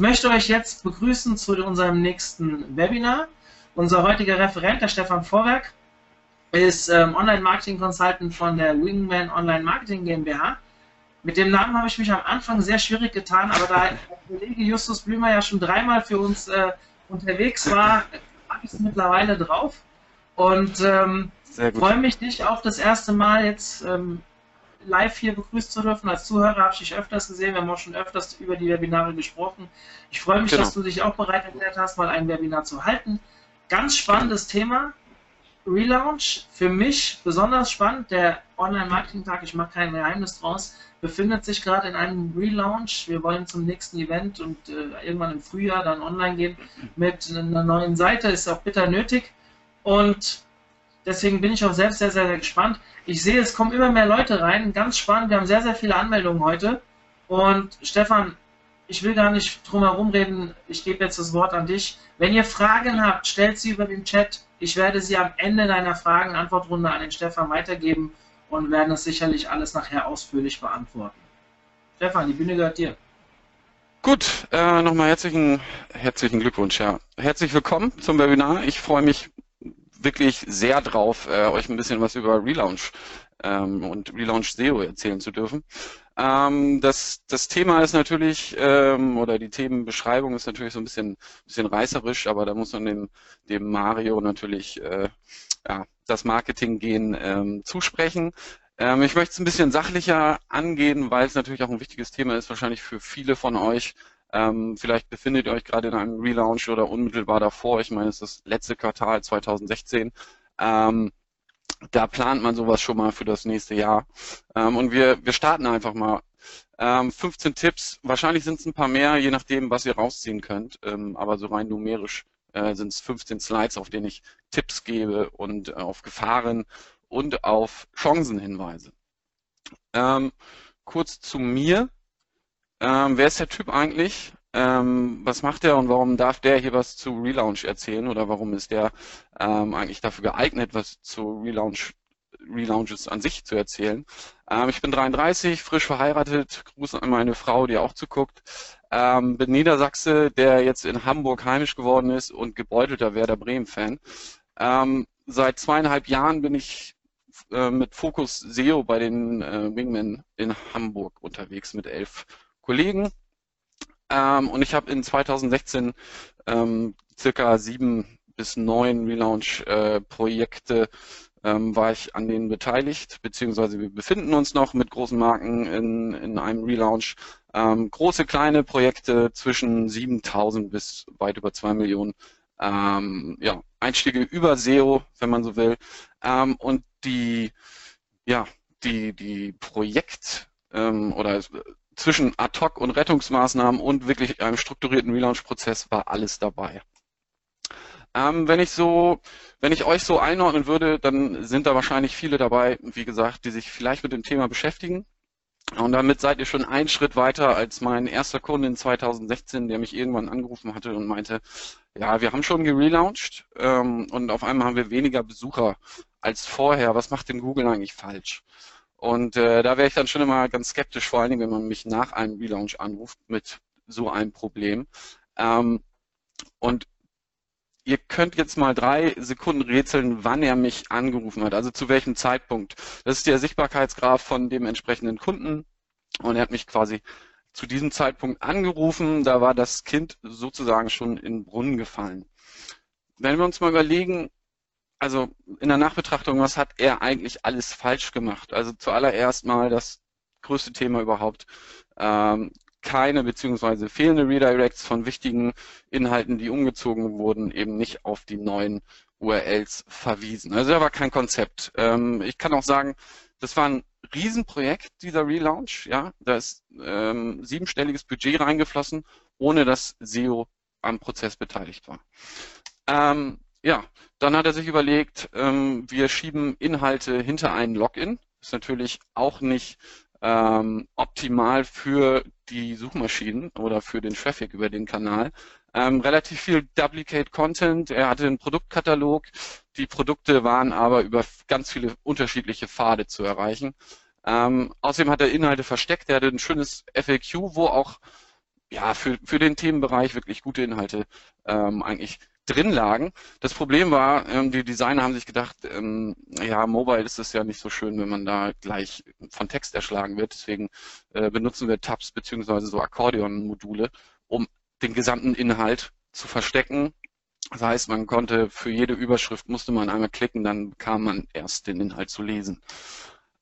möchte euch jetzt begrüßen zu unserem nächsten Webinar. Unser heutiger Referent, der Stefan Vorwerk, ist ähm, Online-Marketing-Consultant von der Wingman Online Marketing GmbH. Mit dem Namen habe ich mich am Anfang sehr schwierig getan, aber da der Kollege Justus Blümer ja schon dreimal für uns äh, unterwegs war, habe ich es mittlerweile drauf. Und ähm, freue mich, dich auch das erste Mal jetzt ähm, live hier begrüßt zu dürfen. Als Zuhörer habe ich dich öfters gesehen, wir haben auch schon öfters über die Webinare gesprochen. Ich freue mich, genau. dass du dich auch bereit erklärt hast, mal ein Webinar zu halten. Ganz spannendes Thema. Relaunch, für mich besonders spannend. Der Online-Marketing-Tag, ich mache kein Geheimnis draus, befindet sich gerade in einem Relaunch. Wir wollen zum nächsten Event und äh, irgendwann im Frühjahr dann online gehen mit einer neuen Seite. Ist auch bitter nötig. Und deswegen bin ich auch selbst sehr, sehr, sehr gespannt. Ich sehe, es kommen immer mehr Leute rein. Ganz spannend. Wir haben sehr, sehr viele Anmeldungen heute. Und Stefan, ich will gar nicht drum herum reden. Ich gebe jetzt das Wort an dich. Wenn ihr Fragen habt, stellt sie über den Chat. Ich werde sie am Ende deiner Fragen-Antwortrunde an den Stefan weitergeben und werden das sicherlich alles nachher ausführlich beantworten. Stefan, die Bühne gehört dir. Gut, äh, nochmal herzlichen, herzlichen Glückwunsch. Ja. Herzlich willkommen zum Webinar. Ich freue mich wirklich sehr drauf, äh, euch ein bisschen was über Relaunch ähm, und Relaunch SEO erzählen zu dürfen. Ähm, das, das Thema ist natürlich, ähm, oder die Themenbeschreibung ist natürlich so ein bisschen, bisschen reißerisch, aber da muss man dem, dem Mario natürlich äh, ja, das Marketing-Gehen ähm, zusprechen. Ähm, ich möchte es ein bisschen sachlicher angehen, weil es natürlich auch ein wichtiges Thema ist, wahrscheinlich für viele von euch. Ähm, vielleicht befindet ihr euch gerade in einem Relaunch oder unmittelbar davor. Ich meine, es ist das letzte Quartal 2016. Ähm, da plant man sowas schon mal für das nächste Jahr. Ähm, und wir, wir starten einfach mal. Ähm, 15 Tipps, wahrscheinlich sind es ein paar mehr, je nachdem, was ihr rausziehen könnt. Ähm, aber so rein numerisch sind es 15 Slides, auf denen ich Tipps gebe und äh, auf Gefahren und auf Chancen hinweise. Ähm, kurz zu mir. Ähm, wer ist der Typ eigentlich? Ähm, was macht er und warum darf der hier was zu Relaunch erzählen oder warum ist der ähm, eigentlich dafür geeignet, was zu Relaunch Relaunches an sich zu erzählen. Ähm, ich bin 33, frisch verheiratet, Gruß an meine Frau, die auch zuguckt. Ähm, bin Niedersachse, der jetzt in Hamburg heimisch geworden ist und gebeutelter Werder Bremen-Fan. Ähm, seit zweieinhalb Jahren bin ich äh, mit Fokus SEO bei den äh, Wingmen in Hamburg unterwegs mit elf Kollegen. Ähm, und ich habe in 2016 ähm, circa sieben bis neun Relaunch-Projekte äh, ähm, war ich an denen beteiligt, beziehungsweise wir befinden uns noch mit großen Marken in, in einem Relaunch. Ähm, große, kleine Projekte zwischen 7000 bis weit über 2 Millionen ähm, ja, Einstiege über SEO, wenn man so will. Ähm, und die, ja, die, die Projekt- ähm, oder zwischen Ad-Hoc und Rettungsmaßnahmen und wirklich einem strukturierten Relaunch-Prozess war alles dabei. Ähm, wenn ich so, wenn ich euch so einordnen würde, dann sind da wahrscheinlich viele dabei, wie gesagt, die sich vielleicht mit dem Thema beschäftigen. Und damit seid ihr schon einen Schritt weiter als mein erster Kunde in 2016, der mich irgendwann angerufen hatte und meinte, ja, wir haben schon gelauncht ähm, und auf einmal haben wir weniger Besucher als vorher. Was macht denn Google eigentlich falsch? Und äh, da wäre ich dann schon immer ganz skeptisch, vor allen Dingen, wenn man mich nach einem Relaunch anruft mit so einem Problem. Ähm, und ihr könnt jetzt mal drei Sekunden rätseln, wann er mich angerufen hat, also zu welchem Zeitpunkt. Das ist der Sichtbarkeitsgraph von dem entsprechenden Kunden. Und er hat mich quasi zu diesem Zeitpunkt angerufen. Da war das Kind sozusagen schon in den Brunnen gefallen. Wenn wir uns mal überlegen, also in der Nachbetrachtung, was hat er eigentlich alles falsch gemacht? Also zuallererst mal das größte Thema überhaupt, ähm, keine beziehungsweise fehlende Redirects von wichtigen Inhalten, die umgezogen wurden, eben nicht auf die neuen URLs verwiesen. Also da war kein Konzept. Ähm, ich kann auch sagen, das war ein Riesenprojekt, dieser Relaunch. Ja, da ist ähm, siebenstelliges Budget reingeflossen, ohne dass SEO am Prozess beteiligt war. Ähm, ja, dann hat er sich überlegt, ähm, wir schieben Inhalte hinter einen Login. Ist natürlich auch nicht ähm, optimal für die Suchmaschinen oder für den Traffic über den Kanal. Ähm, relativ viel Duplicate Content. Er hatte einen Produktkatalog. Die Produkte waren aber über ganz viele unterschiedliche Pfade zu erreichen. Ähm, außerdem hat er Inhalte versteckt. Er hatte ein schönes FAQ, wo auch ja, für, für den Themenbereich wirklich gute Inhalte ähm, eigentlich drin lagen. Das Problem war, ähm, die Designer haben sich gedacht, ähm, ja, Mobile ist es ja nicht so schön, wenn man da gleich von Text erschlagen wird. Deswegen äh, benutzen wir Tabs beziehungsweise so Akkordeon-Module, um den gesamten Inhalt zu verstecken. Das heißt, man konnte für jede Überschrift musste man einmal klicken, dann kam man erst den Inhalt zu lesen.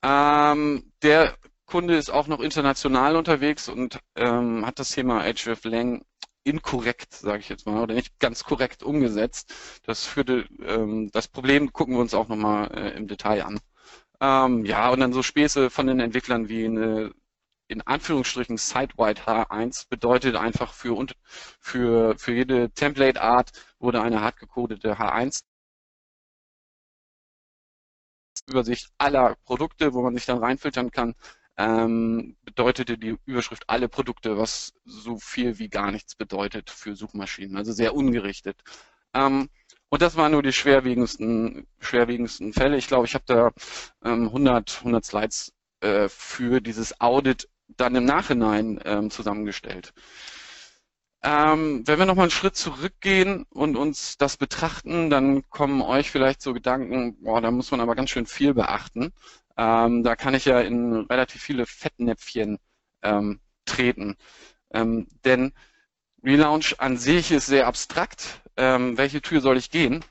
Ähm, der Kunde ist auch noch international unterwegs und ähm, hat das Thema hreflang inkorrekt, sage ich jetzt mal, oder nicht ganz korrekt umgesetzt. Das führte, ähm, das Problem gucken wir uns auch nochmal äh, im Detail an. Ähm, ja, und dann so Späße von den Entwicklern wie eine in Anführungsstrichen Site-Wide H1 bedeutet einfach für, und, für, für jede Template-Art wurde eine hardgecodete H1 Übersicht aller Produkte, wo man sich dann reinfiltern kann, ähm, bedeutete die Überschrift alle Produkte, was so viel wie gar nichts bedeutet für Suchmaschinen, also sehr ungerichtet. Ähm, und das waren nur die schwerwiegendsten, schwerwiegendsten Fälle. Ich glaube, ich habe da ähm, 100, 100 Slides äh, für dieses Audit dann im Nachhinein ähm, zusammengestellt. Ähm, wenn wir nochmal einen Schritt zurückgehen und uns das betrachten, dann kommen euch vielleicht so Gedanken, boah, da muss man aber ganz schön viel beachten. Ähm, da kann ich ja in relativ viele Fettnäpfchen ähm, treten. Ähm, denn Relaunch an sich ist sehr abstrakt. Ähm, welche Tür soll ich gehen?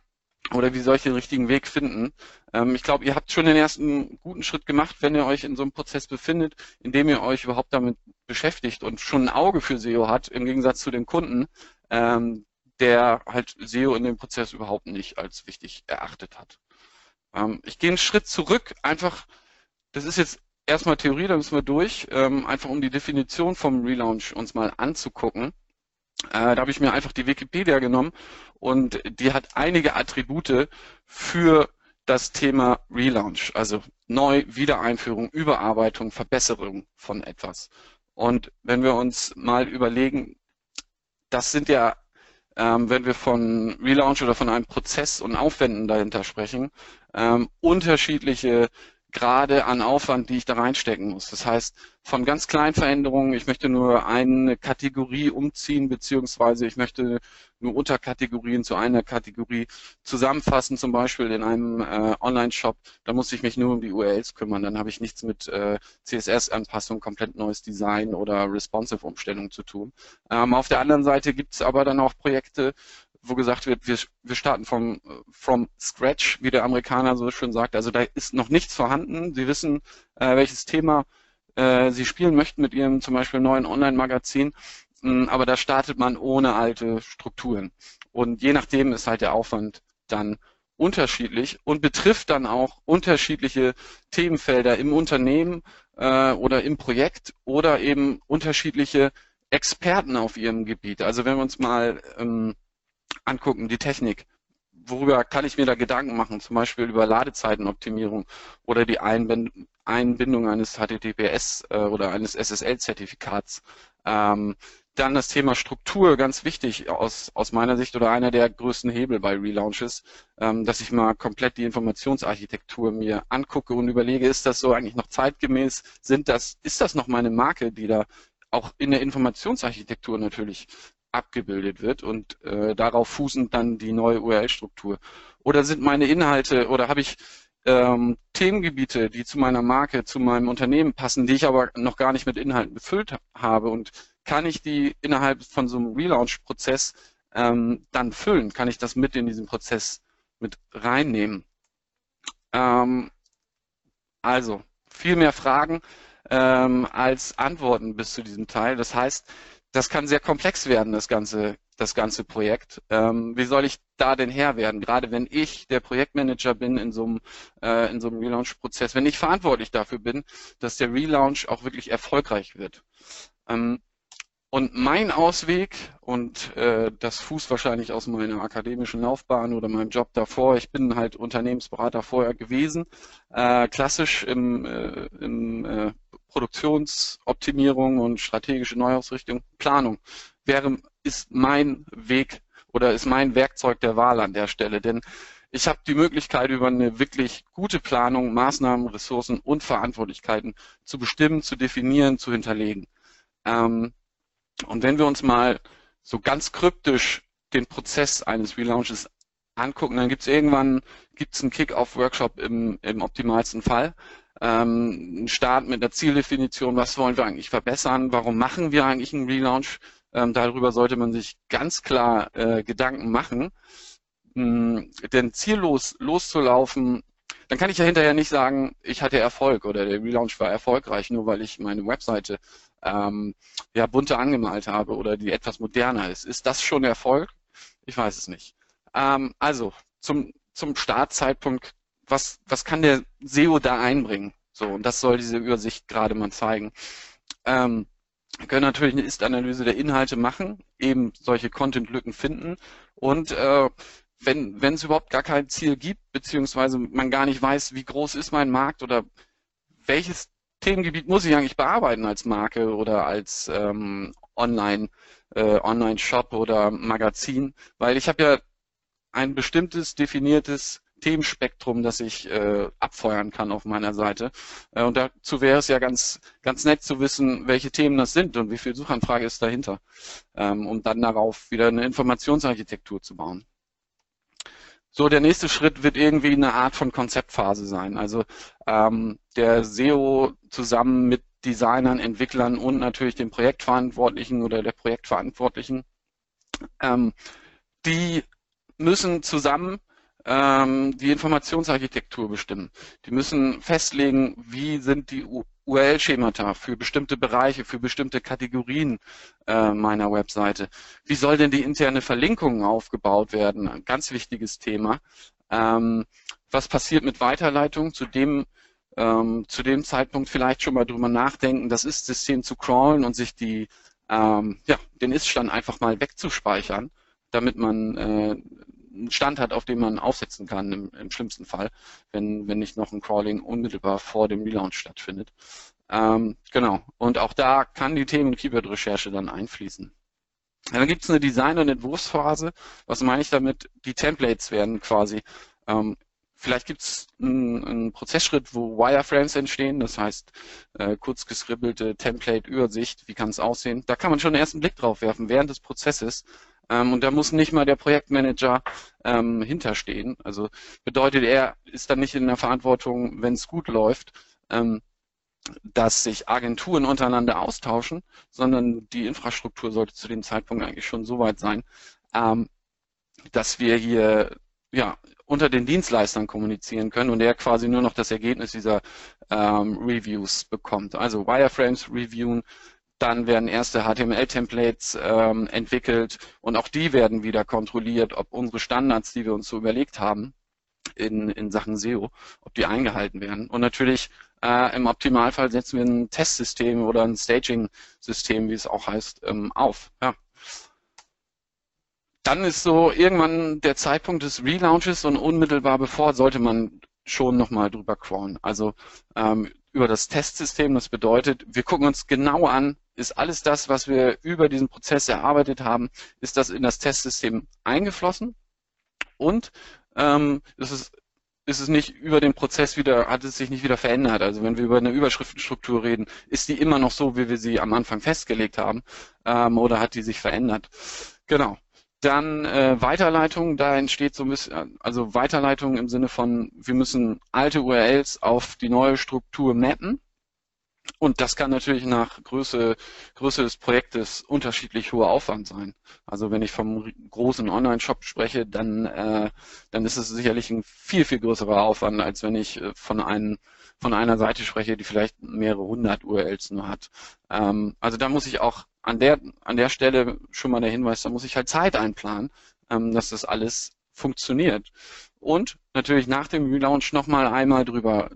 Oder wie soll ich den richtigen Weg finden? Ähm, ich glaube, ihr habt schon den ersten guten Schritt gemacht, wenn ihr euch in so einem Prozess befindet, indem ihr euch überhaupt damit beschäftigt und schon ein Auge für SEO hat, im Gegensatz zu dem Kunden, ähm, der halt SEO in dem Prozess überhaupt nicht als wichtig erachtet hat. Ähm, ich gehe einen Schritt zurück, einfach, das ist jetzt erstmal Theorie, da müssen wir durch, ähm, einfach um die Definition vom Relaunch uns mal anzugucken. Äh, da habe ich mir einfach die Wikipedia genommen und die hat einige Attribute für das Thema Relaunch, also Neu-, Wiedereinführung, Überarbeitung, Verbesserung von etwas. Und wenn wir uns mal überlegen, das sind ja ähm, wenn wir von Relaunch oder von einem Prozess und Aufwänden dahinter sprechen, ähm, unterschiedliche Grade an Aufwand, die ich da reinstecken muss. Das heißt, von ganz kleinen Veränderungen, ich möchte nur eine Kategorie umziehen, beziehungsweise ich möchte nur Unterkategorien zu einer Kategorie zusammenfassen, zum Beispiel in einem äh, Online-Shop, da muss ich mich nur um die URLs kümmern, dann habe ich nichts mit äh, CSS-Anpassung, komplett neues Design oder Responsive-Umstellung zu tun. Ähm, auf der anderen Seite gibt es aber dann auch Projekte, wo gesagt wird, wir, wir starten vom from scratch, wie der Amerikaner so schön sagt. Also da ist noch nichts vorhanden. Sie wissen, äh, welches Thema äh, Sie spielen möchten mit Ihrem zum Beispiel neuen Online-Magazin, hm, aber da startet man ohne alte Strukturen. Und je nachdem ist halt der Aufwand dann unterschiedlich und betrifft dann auch unterschiedliche Themenfelder im Unternehmen äh, oder im Projekt oder eben unterschiedliche Experten auf ihrem Gebiet. Also wenn wir uns mal ähm, angucken, die Technik. Worüber kann ich mir da Gedanken machen? Zum Beispiel über Ladezeitenoptimierung oder die Einbindung eines HTTPS äh, oder eines SSL-Zertifikats. Ähm, dann das Thema Struktur, ganz wichtig aus, aus meiner Sicht oder einer der größten Hebel bei Relaunches, ähm, dass ich mal komplett die Informationsarchitektur mir angucke und überlege, ist das so eigentlich noch zeitgemäß? Sind das, ist das noch meine Marke, die da auch in der Informationsarchitektur natürlich abgebildet wird und äh, darauf fußend dann die neue URL-Struktur. Oder sind meine Inhalte oder habe ich ähm, Themengebiete, die zu meiner Marke, zu meinem Unternehmen passen, die ich aber noch gar nicht mit Inhalten befüllt habe und kann ich die innerhalb von so einem Relaunch-Prozess ähm, dann füllen? Kann ich das mit in diesen Prozess mit reinnehmen? Ähm, also viel mehr Fragen ähm, als Antworten bis zu diesem Teil. Das heißt, das kann sehr komplex werden, das ganze, das ganze Projekt. Ähm, wie soll ich da denn Herr werden? Gerade wenn ich der Projektmanager bin in so einem, äh, in so einem Relaunch-Prozess, wenn ich verantwortlich dafür bin, dass der Relaunch auch wirklich erfolgreich wird. Ähm, und mein Ausweg, und äh, das fußt wahrscheinlich aus meiner akademischen Laufbahn oder meinem Job davor, ich bin halt Unternehmensberater vorher gewesen, äh, klassisch im, äh, im äh, Produktionsoptimierung und strategische Neuausrichtung, Planung wäre, ist mein Weg oder ist mein Werkzeug der Wahl an der Stelle. Denn ich habe die Möglichkeit, über eine wirklich gute Planung Maßnahmen, Ressourcen und Verantwortlichkeiten zu bestimmen, zu definieren, zu hinterlegen. Ähm, Und wenn wir uns mal so ganz kryptisch den Prozess eines Relaunches angucken, dann gibt es irgendwann gibt's einen Kick-Off-Workshop im, im optimalsten Fall. Ähm, ein Start mit einer Zieldefinition, was wollen wir eigentlich verbessern, warum machen wir eigentlich einen Relaunch, ähm, darüber sollte man sich ganz klar äh, Gedanken machen. Ähm, denn ziellos loszulaufen, dann kann ich ja hinterher nicht sagen, ich hatte Erfolg oder der Relaunch war erfolgreich, nur weil ich meine Webseite ähm, ja, bunter angemalt habe oder die etwas moderner ist. Ist das schon Erfolg? Ich weiß es nicht. Ähm, also zum, zum Startzeitpunkt, was, was kann der SEO da einbringen? So, und das soll diese Übersicht gerade mal zeigen. Ähm, wir können natürlich eine Ist-Analyse der Inhalte machen, eben solche Content-Lücken finden und äh, wenn, wenn es überhaupt gar kein Ziel gibt, beziehungsweise man gar nicht weiß, wie groß ist mein Markt oder welches Themengebiet muss ich eigentlich bearbeiten als Marke oder als ähm, Online, äh, Online-Shop oder Magazin, weil ich habe ja ein bestimmtes definiertes Themenspektrum, das ich äh, abfeuern kann auf meiner Seite. Äh, und dazu wäre es ja ganz, ganz nett zu wissen, welche Themen das sind und wie viel Suchanfrage ist dahinter, ähm, um dann darauf wieder eine Informationsarchitektur zu bauen. So, der nächste Schritt wird irgendwie eine Art von Konzeptphase sein. Also ähm, der SEO zusammen mit Designern, Entwicklern und natürlich dem Projektverantwortlichen oder der Projektverantwortlichen, ähm, die müssen zusammen ähm, die Informationsarchitektur bestimmen. Die müssen festlegen, wie sind die URL-Schemata für bestimmte Bereiche, für bestimmte Kategorien äh, meiner Webseite. Wie soll denn die interne Verlinkung aufgebaut werden? Ein ganz wichtiges Thema. Ähm, was passiert mit Weiterleitung? Zu dem, ähm, zu dem Zeitpunkt vielleicht schon mal drüber nachdenken, das Ist-System zu crawlen und sich die, ähm, ja, den Ist-Stand einfach mal wegzuspeichern, damit man äh, einen Stand hat, auf dem man aufsetzen kann im, im, schlimmsten Fall, wenn, wenn nicht noch ein Crawling unmittelbar vor dem Relaunch stattfindet. Ähm, genau. Und auch da kann die Themen- Keyword-Recherche dann einfließen. Dann gibt es eine Design- und Entwurfsphase. Was meine ich damit? Die Templates werden quasi ähm, Vielleicht gibt es einen, einen, Prozessschritt, wo Wireframes entstehen, das heißt äh, kurz geskribbelte Template-Übersicht, wie kann es aussehen. Da kann man schon einen ersten Blick drauf werfen während des Prozesses. Ähm, und da muss nicht mal der Projektmanager ähm, hinterstehen. Also bedeutet, er ist dann nicht in der Verantwortung, wenn es gut läuft, ähm, dass sich Agenturen untereinander austauschen, sondern die Infrastruktur sollte zu dem Zeitpunkt eigentlich schon so weit sein, ähm, dass wir hier ja unter den Dienstleistern kommunizieren können und er quasi nur noch das Ergebnis dieser ähm, Reviews bekommt. Also Wireframes reviewen, dann werden erste HTML-Templates ähm, entwickelt und auch die werden wieder kontrolliert, ob unsere Standards, die wir uns so überlegt haben in, in Sachen SEO, ob die eingehalten werden. Und natürlich äh, im Optimalfall setzen wir ein Testsystem oder ein Staging-System, wie es auch heißt, ähm, auf. Ja. Dann ist so irgendwann der Zeitpunkt des Relaunches und unmittelbar bevor sollte man schon nochmal drüber crawlen. Also ähm, über das Testsystem. Das bedeutet, wir gucken uns genau an, ist alles das, was wir über diesen Prozess erarbeitet haben, ist das in das Testsystem eingeflossen und ähm, ist es ist es nicht über den Prozess wieder, hat es sich nicht wieder verändert. Also wenn wir über eine Überschriftenstruktur reden, ist die immer noch so, wie wir sie am Anfang festgelegt haben, ähm, oder hat die sich verändert? Genau. Dann äh, Weiterleitung, da entsteht so ein bisschen, also Weiterleitung im Sinne von, wir müssen alte URLs auf die neue Struktur mappen. Und das kann natürlich nach Größe, Größe des Projektes unterschiedlich hoher Aufwand sein. Also wenn ich vom großen Online-Shop spreche, dann, äh, dann ist es sicherlich ein viel, viel größerer Aufwand, als wenn ich äh, von, einem, von einer Seite spreche, die vielleicht mehrere hundert URLs nur hat. Ähm, also da muss ich auch an der, an der Stelle schon mal der Hinweis, da muss ich halt Zeit einplanen, ähm, dass das alles funktioniert. Und natürlich nach dem Relaunch nochmal einmal drüber,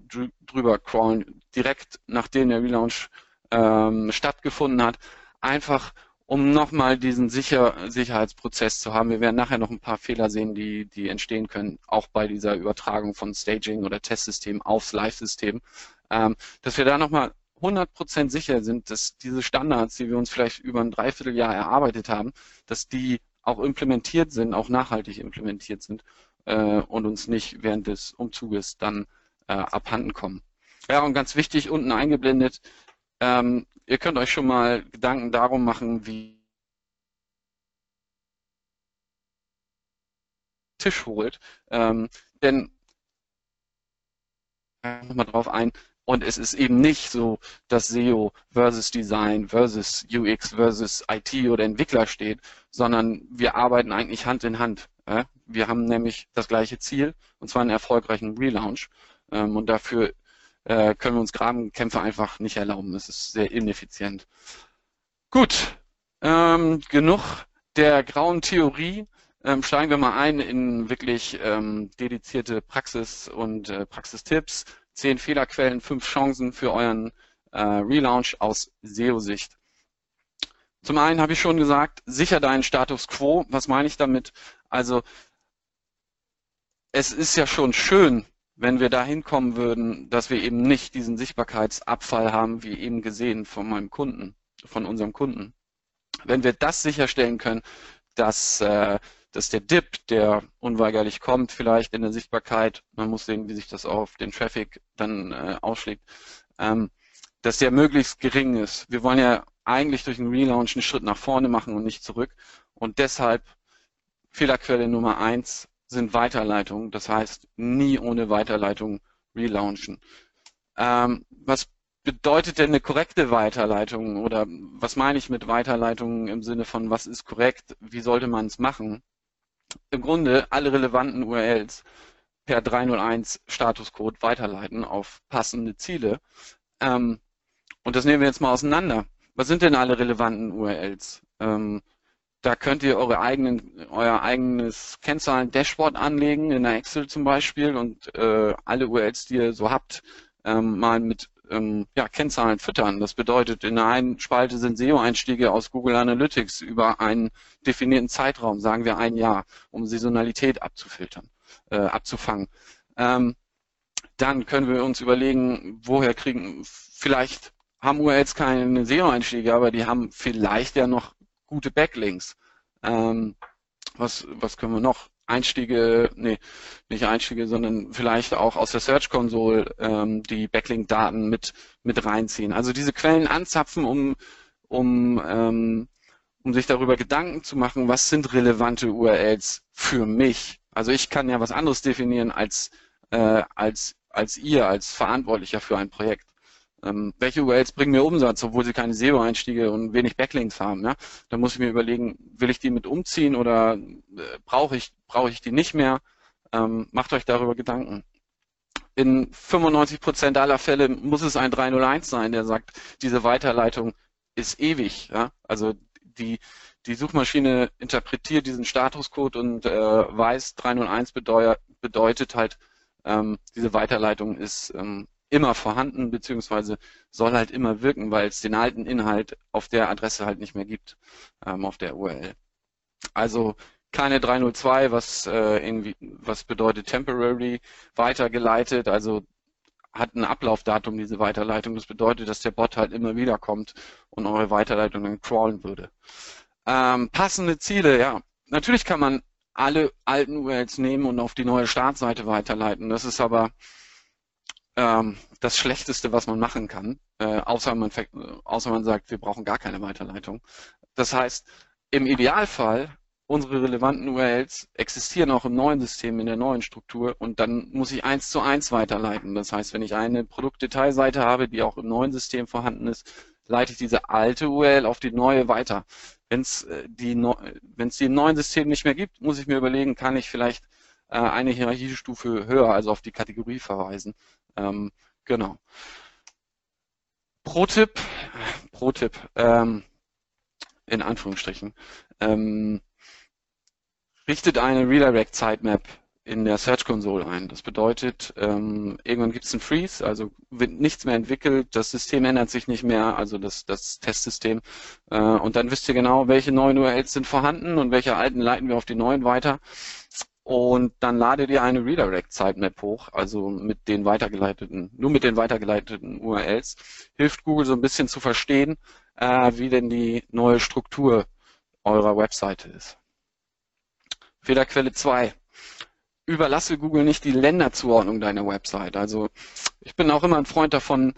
drüber crawlen, direkt nachdem der Relaunch ähm, stattgefunden hat, einfach um nochmal diesen Sicher Sicherheitsprozess zu haben. Wir werden nachher noch ein paar Fehler sehen, die, die entstehen können, auch bei dieser Übertragung von Staging oder Testsystem aufs Live-System, ähm, dass wir da nochmal 100% sicher sind, dass diese Standards, die wir uns vielleicht über ein Dreivierteljahr erarbeitet haben, dass die auch implementiert sind, auch nachhaltig implementiert sind äh, und uns nicht während des Umzuges dann äh, abhanden kommen. Ja, und ganz wichtig, unten eingeblendet, Ähm, ihr könnt euch schon mal Gedanken darum machen, wie Tisch holt. Ähm, denn nochmal drauf ein, und es ist eben nicht so, dass SEO versus Design versus UX versus IT oder Entwickler steht, sondern wir arbeiten eigentlich Hand in Hand. Wir haben nämlich das gleiche Ziel, und zwar einen erfolgreichen Relaunch. Ähm, und dafür äh, können wir uns Grabenkämpfe einfach nicht erlauben. Es ist sehr ineffizient. Gut, ähm, genug der grauen Theorie. Ähm, steigen wir mal ein in wirklich ähm, dedizierte Praxis und äh, Praxistipps. Zehn Fehlerquellen, fünf Chancen für euren äh, Relaunch aus SEO-Sicht. Zum einen habe ich schon gesagt, sicher deinen Status quo. Was meine ich damit? Also es ist ja schon schön, wenn wir dahin kommen würden, dass wir eben nicht diesen Sichtbarkeitsabfall haben, wie eben gesehen von meinem Kunden, von unserem Kunden. Wenn wir das sicherstellen können, dass, äh, dass der Dip, der unweigerlich kommt, vielleicht in der Sichtbarkeit, man muss sehen, wie sich das auf den Traffic dann äh, ausschlägt, ähm, dass der möglichst gering ist. Wir wollen ja eigentlich durch einen Relaunch einen Schritt nach vorne machen und nicht zurück. Und deshalb Fehlerquelle Nummer eins, sind Weiterleitungen. Das heißt, nie ohne Weiterleitung relaunchen. Ähm, was bedeutet denn eine korrekte Weiterleitung oder was meine ich mit Weiterleitung im Sinne von was ist korrekt, wie sollte man es machen? Im Grunde alle relevanten URLs per 301 Statuscode weiterleiten auf passende Ziele. Ähm, und das nehmen wir jetzt mal auseinander. Was sind denn alle relevanten URLs? Ähm, da könnt ihr eure eigenen, euer eigenes Kennzahlen-Dashboard anlegen, in der Excel zum Beispiel, und äh, alle URLs, die ihr so habt, ähm, mal mit ähm, ja, Kennzahlen füttern. Das bedeutet, in der einen Spalte sind SEO-Einstiege aus Google Analytics über einen definierten Zeitraum, sagen wir ein Jahr, um Saisonalität abzufiltern, äh, abzufangen. Ähm, dann können wir uns überlegen, woher kriegen, vielleicht haben URLs keine SEO-Einstiege, aber die haben vielleicht ja noch gute Backlinks. Ähm, was, was können wir noch? Einstiege, nee, nicht Einstiege, sondern vielleicht auch aus der Search Console ähm, die Backlink-Daten mit, mit reinziehen. Also diese Quellen anzapfen, um, um, ähm, um sich darüber Gedanken zu machen, was sind relevante URLs für mich. Also ich kann ja was anderes definieren als, äh, als, als ihr, als Verantwortlicher für ein Projekt. Ähm, welche URLs bringen mir Umsatz, obwohl sie keine SEO-Einstiege und wenig Backlinks haben? Ja? Da muss ich mir überlegen, will ich die mit umziehen oder äh, brauche ich, brauche ich die nicht mehr? Ähm, macht euch darüber Gedanken. In 95 Prozent aller Fälle muss es ein 301 sein, der sagt, diese Weiterleitung ist ewig. Ja? Also die, die Suchmaschine interpretiert diesen Statuscode und äh, weiß, 301 bedeutet, bedeutet halt, ähm, diese Weiterleitung ist ähm, immer vorhanden, beziehungsweise soll halt immer wirken, weil es den alten Inhalt auf der Adresse halt nicht mehr gibt, ähm, auf der URL. Also keine 302, was äh, irgendwie, was bedeutet temporary weitergeleitet, also hat ein Ablaufdatum diese Weiterleitung. Das bedeutet, dass der Bot halt immer wieder kommt und eure Weiterleitung dann crawlen würde. Ähm, passende Ziele, ja. Natürlich kann man alle alten URLs nehmen und auf die neue Startseite weiterleiten. Das ist aber ähm, das Schlechteste, was man machen kann, äh, außer, man, außer man sagt, wir brauchen gar keine Weiterleitung. Das heißt, im Idealfall, unsere relevanten URLs existieren auch im neuen System, in der neuen Struktur und dann muss ich eins zu eins weiterleiten. Das heißt, wenn ich eine Produktdetailseite habe, die auch im neuen System vorhanden ist, leite ich diese alte URL auf die neue weiter. Wenn es äh, die, die im neuen System nicht mehr gibt, muss ich mir überlegen, kann ich vielleicht äh, eine Hierarchiestufe höher, also auf die Kategorie verweisen. Ähm, genau. Pro-Tipp, Pro-Tipp, ähm, in Anführungsstrichen, ähm, richtet eine Redirect Sitemap in der Search Console ein. Das bedeutet, ähm, irgendwann gibt es einen Freeze, also wird nichts mehr entwickelt, das System ändert sich nicht mehr, also das, das Testsystem. Äh, und dann wisst ihr genau, welche neuen URLs sind vorhanden und welche alten leiten wir auf die neuen weiter. Und dann ladet ihr eine Redirect Sitemap hoch, also mit den weitergeleiteten, nur mit den weitergeleiteten URLs. Hilft Google so ein bisschen zu verstehen, äh, wie denn die neue Struktur eurer Webseite ist. Fehlerquelle 2. Überlasse Google nicht die Länderzuordnung deiner Website. Also ich bin auch immer ein Freund davon,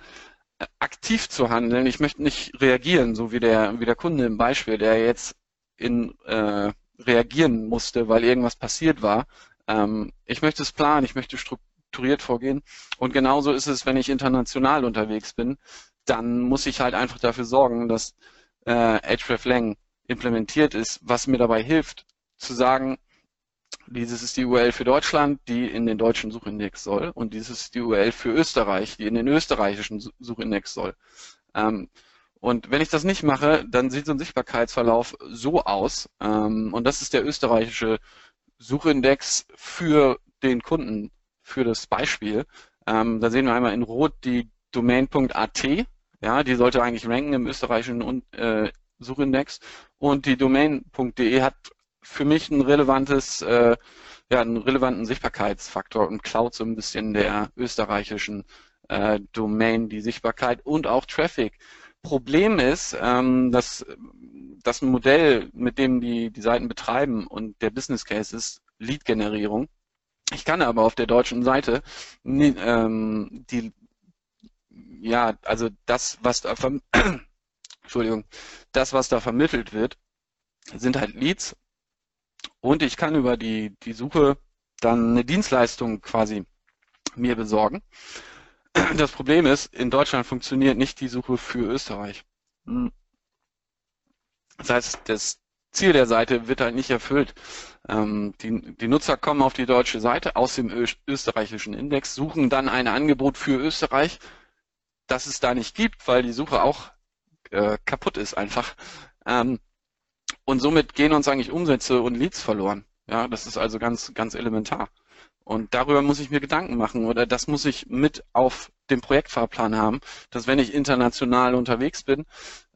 aktiv zu handeln. Ich möchte nicht reagieren, so wie der, wie der Kunde im Beispiel, der jetzt in, äh, reagieren musste, weil irgendwas passiert war. Ähm, ich möchte es planen, ich möchte strukturiert vorgehen. Und genauso ist es, wenn ich international unterwegs bin. Dann muss ich halt einfach dafür sorgen, dass äh, hreflang implementiert ist, was mir dabei hilft, zu sagen, dieses ist die URL für Deutschland, die in den deutschen Suchindex soll. Und dieses ist die URL für Österreich, die in den österreichischen Suchindex soll. Ähm, und wenn ich das nicht mache, dann sieht so ein Sichtbarkeitsverlauf so aus. Ähm, und das ist der österreichische Suchindex für den Kunden, für das Beispiel. Ähm, da sehen wir einmal in Rot die Domain.at. Ja, die sollte eigentlich ranken im österreichischen äh, Suchindex. Und die Domain.de hat für mich ein relevantes, äh, ja, einen relevanten Sichtbarkeitsfaktor und klaut so ein bisschen der österreichischen äh, Domain die Sichtbarkeit und auch Traffic. Problem ist, ähm, dass das Modell, mit dem die, die Seiten betreiben und der Business Case ist Lead-Generierung. Ich kann aber auf der deutschen Seite ähm, die, ja, also das, was da, Entschuldigung, das, was da vermittelt wird, sind halt Leads und ich kann über die, die Suche dann eine Dienstleistung quasi mir besorgen. Das Problem ist, in Deutschland funktioniert nicht die Suche für Österreich. Hm. Das heißt, das Ziel der Seite wird halt nicht erfüllt. Ähm, die, die Nutzer kommen auf die deutsche Seite aus dem österreichischen Index, suchen dann ein Angebot für Österreich, das es da nicht gibt, weil die Suche auch äh, kaputt ist einfach. Ähm, und somit gehen uns eigentlich Umsätze und Leads verloren. Ja, das ist also ganz, ganz elementar. Und darüber muss ich mir Gedanken machen oder das muss ich mit auf dem Projektfahrplan haben, dass wenn ich international unterwegs bin,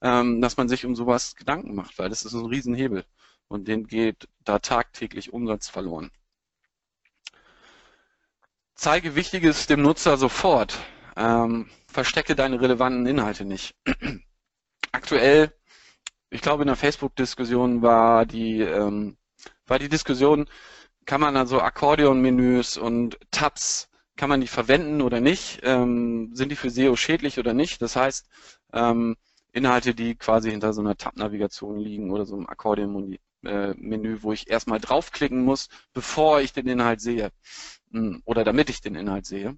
ähm, dass man sich um sowas Gedanken macht, weil das ist ein Riesenhebel und den geht da tagtäglich Umsatz verloren. Zeige Wichtiges dem Nutzer sofort. Ähm, verstecke deine relevanten Inhalte nicht. Aktuell, ich glaube in der Facebook-Diskussion war die ähm, war die Diskussion, kann man also Akkordeon-Menüs und Tabs, kann man die verwenden oder nicht? Ähm, sind die für SEO schädlich oder nicht? Das heißt, ähm, Inhalte, die quasi hinter so einer Tab-Navigation liegen oder so einem Akkordeon-Menü, wo ich erstmal draufklicken muss, bevor ich den Inhalt sehe hm, oder damit ich den Inhalt sehe.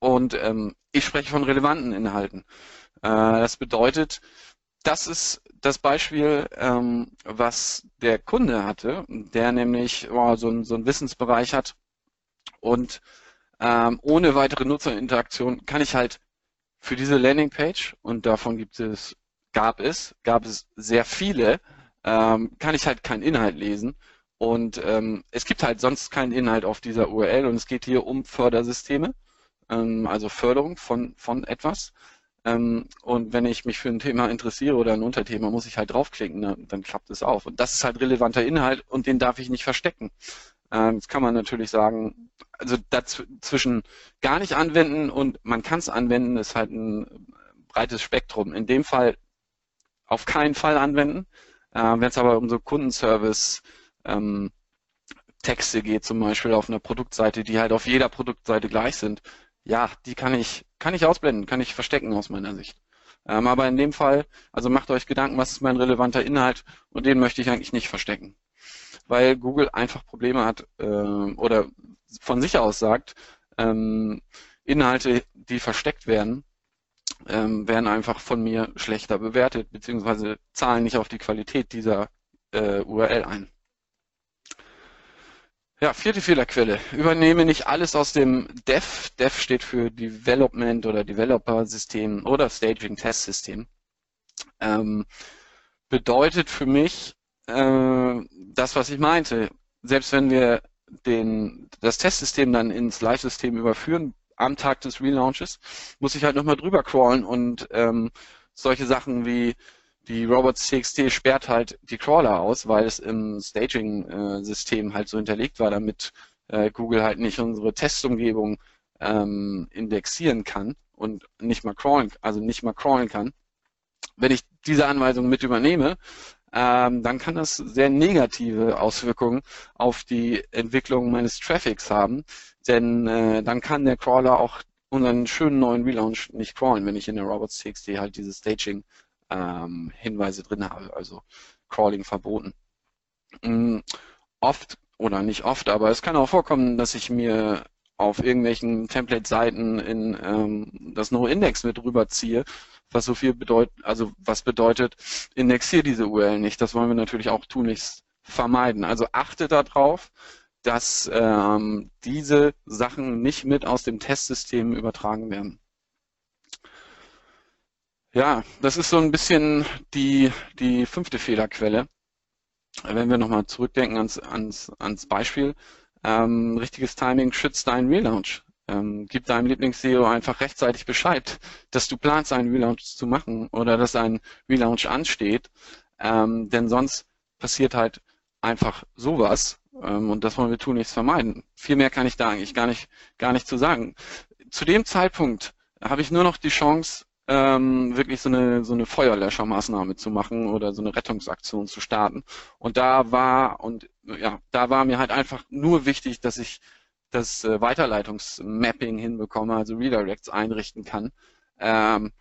Und ähm, ich spreche von relevanten Inhalten. Äh, das bedeutet, das ist das Beispiel, ähm, was der Kunde hatte, der nämlich oh, so, ein, so einen Wissensbereich hat und ähm, ohne weitere Nutzerinteraktion kann ich halt für diese Landingpage und davon gibt es, gab es, gab es sehr viele, ähm, kann ich halt keinen Inhalt lesen. Und ähm, es gibt halt sonst keinen Inhalt auf dieser URL und es geht hier um Fördersysteme, ähm, also Förderung von von etwas ähm, und wenn ich mich für ein Thema interessiere oder ein Unterthema, muss ich halt draufklicken, ne? dann klappt es auf. Und das ist halt relevanter Inhalt und den darf ich nicht verstecken. Ähm, jetzt kann man natürlich sagen, also dazwischen gar nicht anwenden und man kann es anwenden, ist halt ein breites Spektrum. In dem Fall auf keinen Fall anwenden. Äh, wenn es aber um so Kundenservice ähm, Texte geht, zum Beispiel auf einer Produktseite, die halt auf jeder Produktseite gleich sind, ja, die kann ich, kann ich ausblenden, kann ich verstecken aus meiner Sicht. Ähm, aber in dem Fall, also macht euch Gedanken, was ist mein relevanter Inhalt und den möchte ich eigentlich nicht verstecken. Weil Google einfach Probleme hat äh, oder von sich aus sagt, ähm, Inhalte, die versteckt werden, ähm, werden einfach von mir schlechter bewertet, beziehungsweise zahlen nicht auf die Qualität dieser äh, URL ein. Ja, vierte Fehlerquelle. Übernehme nicht alles aus dem Dev. Dev steht für Development oder Developer System oder Staging Test System. Ähm, bedeutet für mich äh, das, was ich meinte. Selbst wenn wir den, das Testsystem dann ins Live-System überführen am Tag des Relaunches, muss ich halt nochmal drüber crawlen und ähm, solche Sachen wie die Robots.txt sperrt halt die Crawler aus, weil es im Staging-System halt so hinterlegt war, damit äh, Google halt nicht unsere Testumgebung ähm, indexieren kann und nicht mal crawlen, also nicht mal crawlen kann. Wenn ich diese Anweisung mit übernehme, ähm, dann kann das sehr negative Auswirkungen auf die Entwicklung meines Traffics haben, denn äh, dann kann der Crawler auch unseren schönen neuen Relaunch nicht crawlen, wenn ich in der robots.txt halt diese Staging-Hinweise ähm, drin habe, also Crawling verboten. Mhm. Oft oder nicht oft, aber es kann auch vorkommen, dass ich mir auf irgendwelchen Template-Seiten in ähm, das No-Index mit rüberziehe, was so viel bedeutet, also was bedeutet, indexiere diese URL nicht. Das wollen wir natürlich auch tunlichst vermeiden. Also achte darauf, dass ähm, diese Sachen nicht mit aus dem Testsystem übertragen werden. Ja, das ist so ein bisschen die, die fünfte Fehlerquelle. Wenn wir nochmal zurückdenken ans, ans, ans Beispiel, ähm, richtiges Timing schützt deinen Relaunch. Ähm, gib deinem Lieblings-SEO einfach rechtzeitig Bescheid, dass du planst, einen Relaunch zu machen oder dass ein Relaunch ansteht. Ähm, denn sonst passiert halt einfach sowas. Ähm, und das wollen wir tun, nichts vermeiden. Viel mehr kann ich da eigentlich gar nicht, gar nicht zu sagen. Zu dem Zeitpunkt habe ich nur noch die Chance, ähm, wirklich so eine, so eine Feuerlöschermaßnahme zu machen oder so eine Rettungsaktion zu starten. Und da war, und ja, da war mir halt einfach nur wichtig, dass ich das äh, Weiterleitungsmapping hinbekomme, also Redirects einrichten kann. Ähm,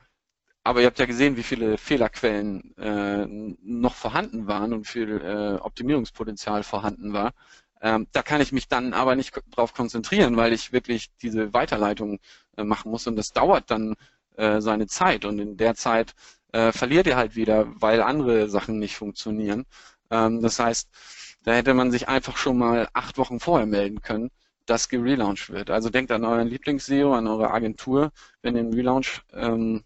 aber ihr habt ja gesehen, wie viele Fehlerquellen äh, noch vorhanden waren und viel äh, Optimierungspotenzial vorhanden war. Ähm, da kann ich mich dann aber nicht drauf konzentrieren, weil ich wirklich diese Weiterleitung äh, machen muss und das dauert dann äh, seine Zeit und in der Zeit äh, verliert ihr halt wieder, weil andere Sachen nicht funktionieren. Ähm, das heißt, da hätte man sich einfach schon mal acht Wochen vorher melden können, dass gelauncht wird. Also denkt an euren Lieblings-SEO, an eure Agentur, wenn ihr einen Relaunch ähm,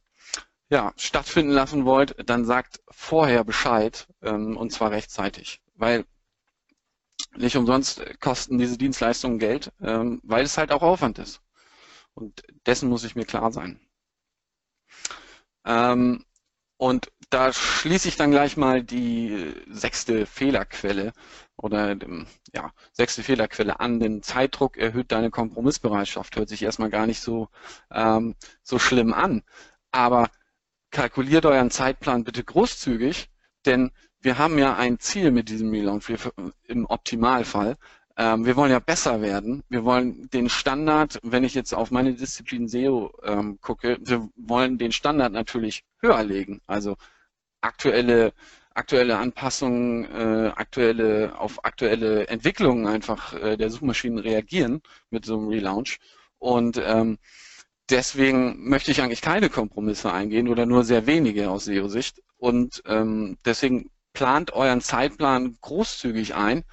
ja, stattfinden lassen wollt, dann sagt vorher Bescheid ähm, und zwar rechtzeitig, weil nicht umsonst kosten diese Dienstleistungen Geld, ähm, weil es halt auch Aufwand ist. Und dessen muss ich mir klar sein. Ähm, und da schließe ich dann gleich mal die sechste Fehlerquelle oder ähm, ja, sechste Fehlerquelle an. Den Zeitdruck erhöht deine Kompromissbereitschaft. Hört sich erstmal gar nicht so, ähm, so schlimm an. Aber kalkuliert euren Zeitplan bitte großzügig, denn wir haben ja ein Ziel mit diesem Relaunch im Optimalfall. Ähm, wir wollen ja besser werden. Wir wollen den Standard, wenn ich jetzt auf meine Disziplin SEO ähm, gucke, wir wollen den Standard natürlich höher legen. Also aktuelle aktuelle Anpassungen, äh, aktuelle auf aktuelle Entwicklungen einfach äh, der Suchmaschinen reagieren mit so einem Relaunch. Und ähm, deswegen möchte ich eigentlich keine Kompromisse eingehen oder nur sehr wenige aus SEO-Sicht. Und ähm, deswegen plant euren Zeitplan großzügig ein.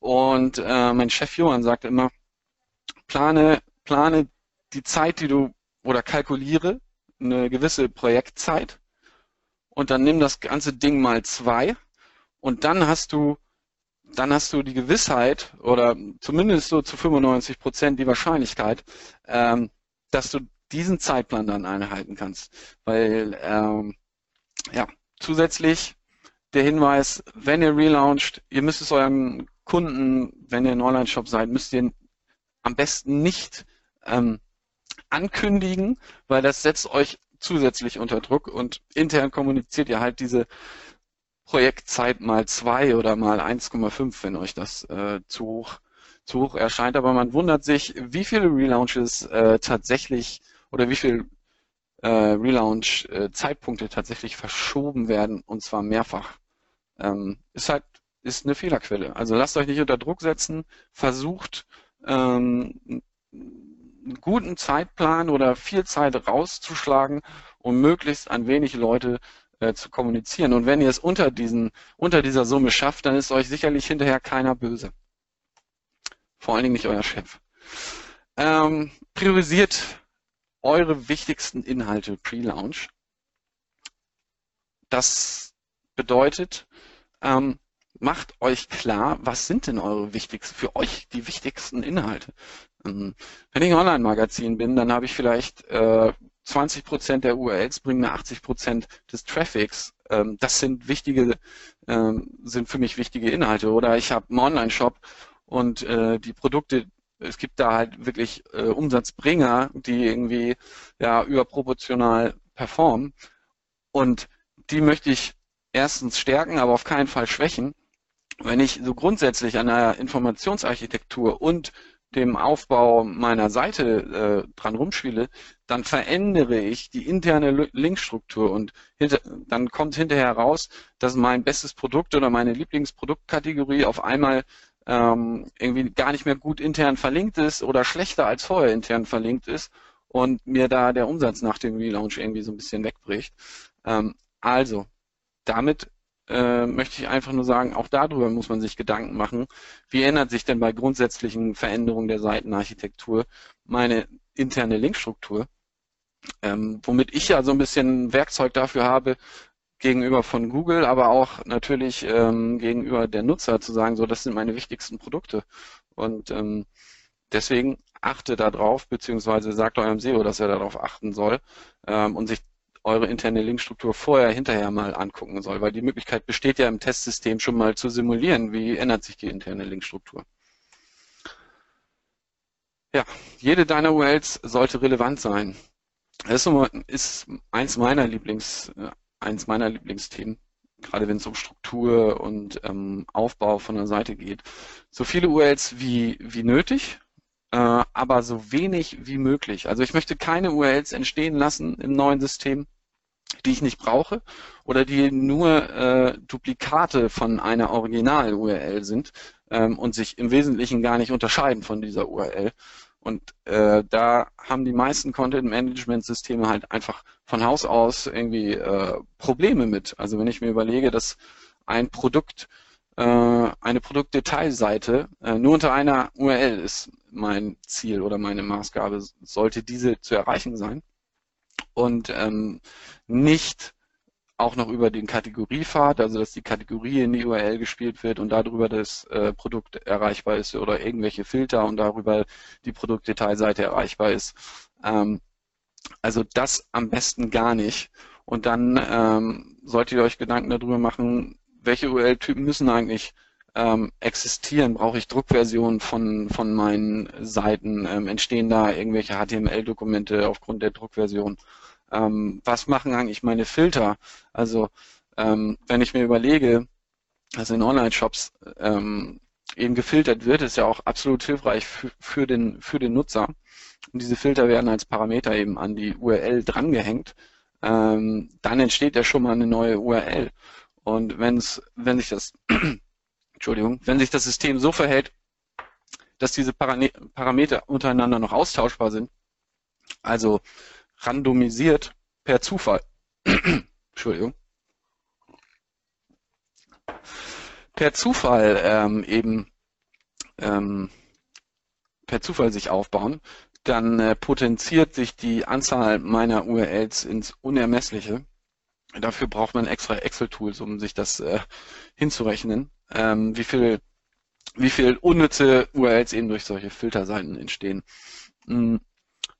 Und äh, mein Chef Johann sagt immer, plane, plane die Zeit, die du oder kalkuliere eine gewisse Projektzeit und dann nimm das ganze Ding mal zwei und dann hast du dann hast du die Gewissheit oder zumindest so zu 95 Prozent die Wahrscheinlichkeit, ähm, dass du diesen Zeitplan dann einhalten kannst. Weil ähm, ja, zusätzlich der Hinweis, wenn ihr relauncht, ihr müsst es euren Kunden, wenn ihr ein Online-Shop seid, müsst ihr am besten nicht ähm, ankündigen, weil das setzt euch zusätzlich unter Druck und intern kommuniziert ihr halt diese Projektzeit mal zwei oder mal 1,5, wenn euch das äh, zu hoch zu hoch erscheint. Aber man wundert sich, wie viele Relaunches äh, tatsächlich oder wie viele äh, Relaunch-Zeitpunkte äh, tatsächlich verschoben werden und zwar mehrfach. Ähm, ist halt ist eine Fehlerquelle. Also lasst euch nicht unter Druck setzen, versucht ähm, einen guten Zeitplan oder viel Zeit rauszuschlagen, um möglichst an wenig Leute äh, zu kommunizieren. Und wenn ihr es unter diesen unter dieser Summe schafft, dann ist euch sicherlich hinterher keiner böse. Vor allen Dingen nicht euer Chef. Ähm, priorisiert eure wichtigsten Inhalte pre-Launch. Das bedeutet, ähm, macht euch klar, was sind denn eure wichtigsten, für euch die wichtigsten Inhalte. Ähm, wenn ich ein Online-Magazin bin, dann habe ich vielleicht äh, 20 Prozent der URLs bringen mir 80 Prozent des Traffics. Ähm, das sind wichtige, ähm, sind für mich wichtige Inhalte. Oder ich habe einen Online-Shop und äh, die Produkte, es gibt da halt wirklich äh, Umsatzbringer, die irgendwie ja überproportional performen. Und die möchte ich erstens stärken, aber auf keinen Fall schwächen. Wenn ich so grundsätzlich an der Informationsarchitektur und dem Aufbau meiner Seite äh, dran rumspiele, dann verändere ich die interne Linkstruktur und hinter, dann kommt hinterher raus, dass mein bestes Produkt oder meine Lieblingsproduktkategorie auf einmal ähm, irgendwie gar nicht mehr gut intern verlinkt ist oder schlechter als vorher intern verlinkt ist und mir da der Umsatz nach dem Relaunch irgendwie so ein bisschen wegbricht. Ähm, also, damit äh, möchte ich einfach nur sagen, auch darüber muss man sich Gedanken machen. Wie ändert sich denn bei grundsätzlichen Veränderungen der Seitenarchitektur meine interne Linkstruktur? Ähm, womit ich ja so ein bisschen Werkzeug dafür habe, gegenüber von Google, aber auch natürlich ähm, gegenüber der Nutzer zu sagen, so das sind meine wichtigsten Produkte. Und ähm, deswegen achte darauf, beziehungsweise sagt eurem SEO, dass er darauf achten soll ähm, und sich eure interne Linkstruktur vorher, hinterher mal angucken soll, weil die Möglichkeit besteht ja im Testsystem schon mal zu simulieren, wie ändert sich die interne Linkstruktur. Ja, jede deiner URLs sollte relevant sein. Das ist eins meiner Lieblings, äh, eins meiner Lieblingsthemen, gerade wenn es um Struktur und ähm, Aufbau von der Seite geht. So viele URLs wie, wie nötig, äh, aber so wenig wie möglich. Also ich möchte keine URLs entstehen lassen im neuen System, die ich nicht brauche oder die nur äh, Duplikate von einer Original-URL sind ähm, und sich im Wesentlichen gar nicht unterscheiden von dieser URL. Und äh, da haben die meisten Content-Management-Systeme halt einfach von Haus aus irgendwie äh, Probleme mit. Also wenn ich mir überlege, dass ein Produkt, äh, eine Produktdetailseite äh, nur unter einer URL ist mein Ziel oder meine Maßgabe, sollte diese zu erreichen sein und ähm, nicht auch noch über den Kategoriepfad, also dass die Kategorie in die URL gespielt wird und darüber das äh, Produkt erreichbar ist oder irgendwelche Filter und darüber die Produktdetailseite erreichbar ist. Ähm, also das am besten gar nicht. Und dann ähm, solltet ihr euch Gedanken darüber machen, welche URL-Typen müssen eigentlich ähm, existieren? Brauche ich Druckversionen von, von meinen Seiten? Ähm, entstehen da irgendwelche HTML-Dokumente aufgrund der Druckversion? ähm, was machen eigentlich meine Filter? Also ähm, wenn ich mir überlege, dass in Online-Shops ähm, eben gefiltert wird, ist ja auch absolut hilfreich für, für, den, für den Nutzer. Und diese Filter werden als Parameter eben an die URL drangehängt. Ähm, dann entsteht ja schon mal eine neue URL. Und wenn's, wenn sich das, Entschuldigung, wenn sich das System so verhält, dass diese Parameter untereinander noch austauschbar sind, also randomisiert per Zufall. Entschuldigung. Per Zufall ähm, eben ähm, per Zufall sich aufbauen, dann äh, potenziert sich die Anzahl meiner URLs ins Unermessliche. Dafür braucht man extra Excel-Tools, um sich das äh, hinzurechnen, ähm, wie viel wie viel unnütze URLs eben durch solche Filterseiten entstehen. Mhm.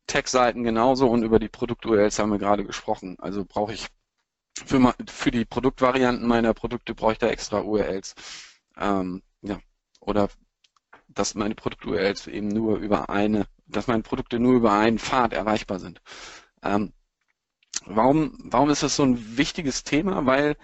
Tech-Seiten genauso und über die Produkt-URLs haben wir gerade gesprochen. Also brauche ich für, für die Produktvarianten meiner Produkte brauche ich da extra URLs. Ähm, ja. Oder dass meine Produkt-URLs eben nur über eine, dass meine Produkte nur über einen Pfad erreichbar sind. Ähm, warum, warum ist das so ein wichtiges Thema? Weil,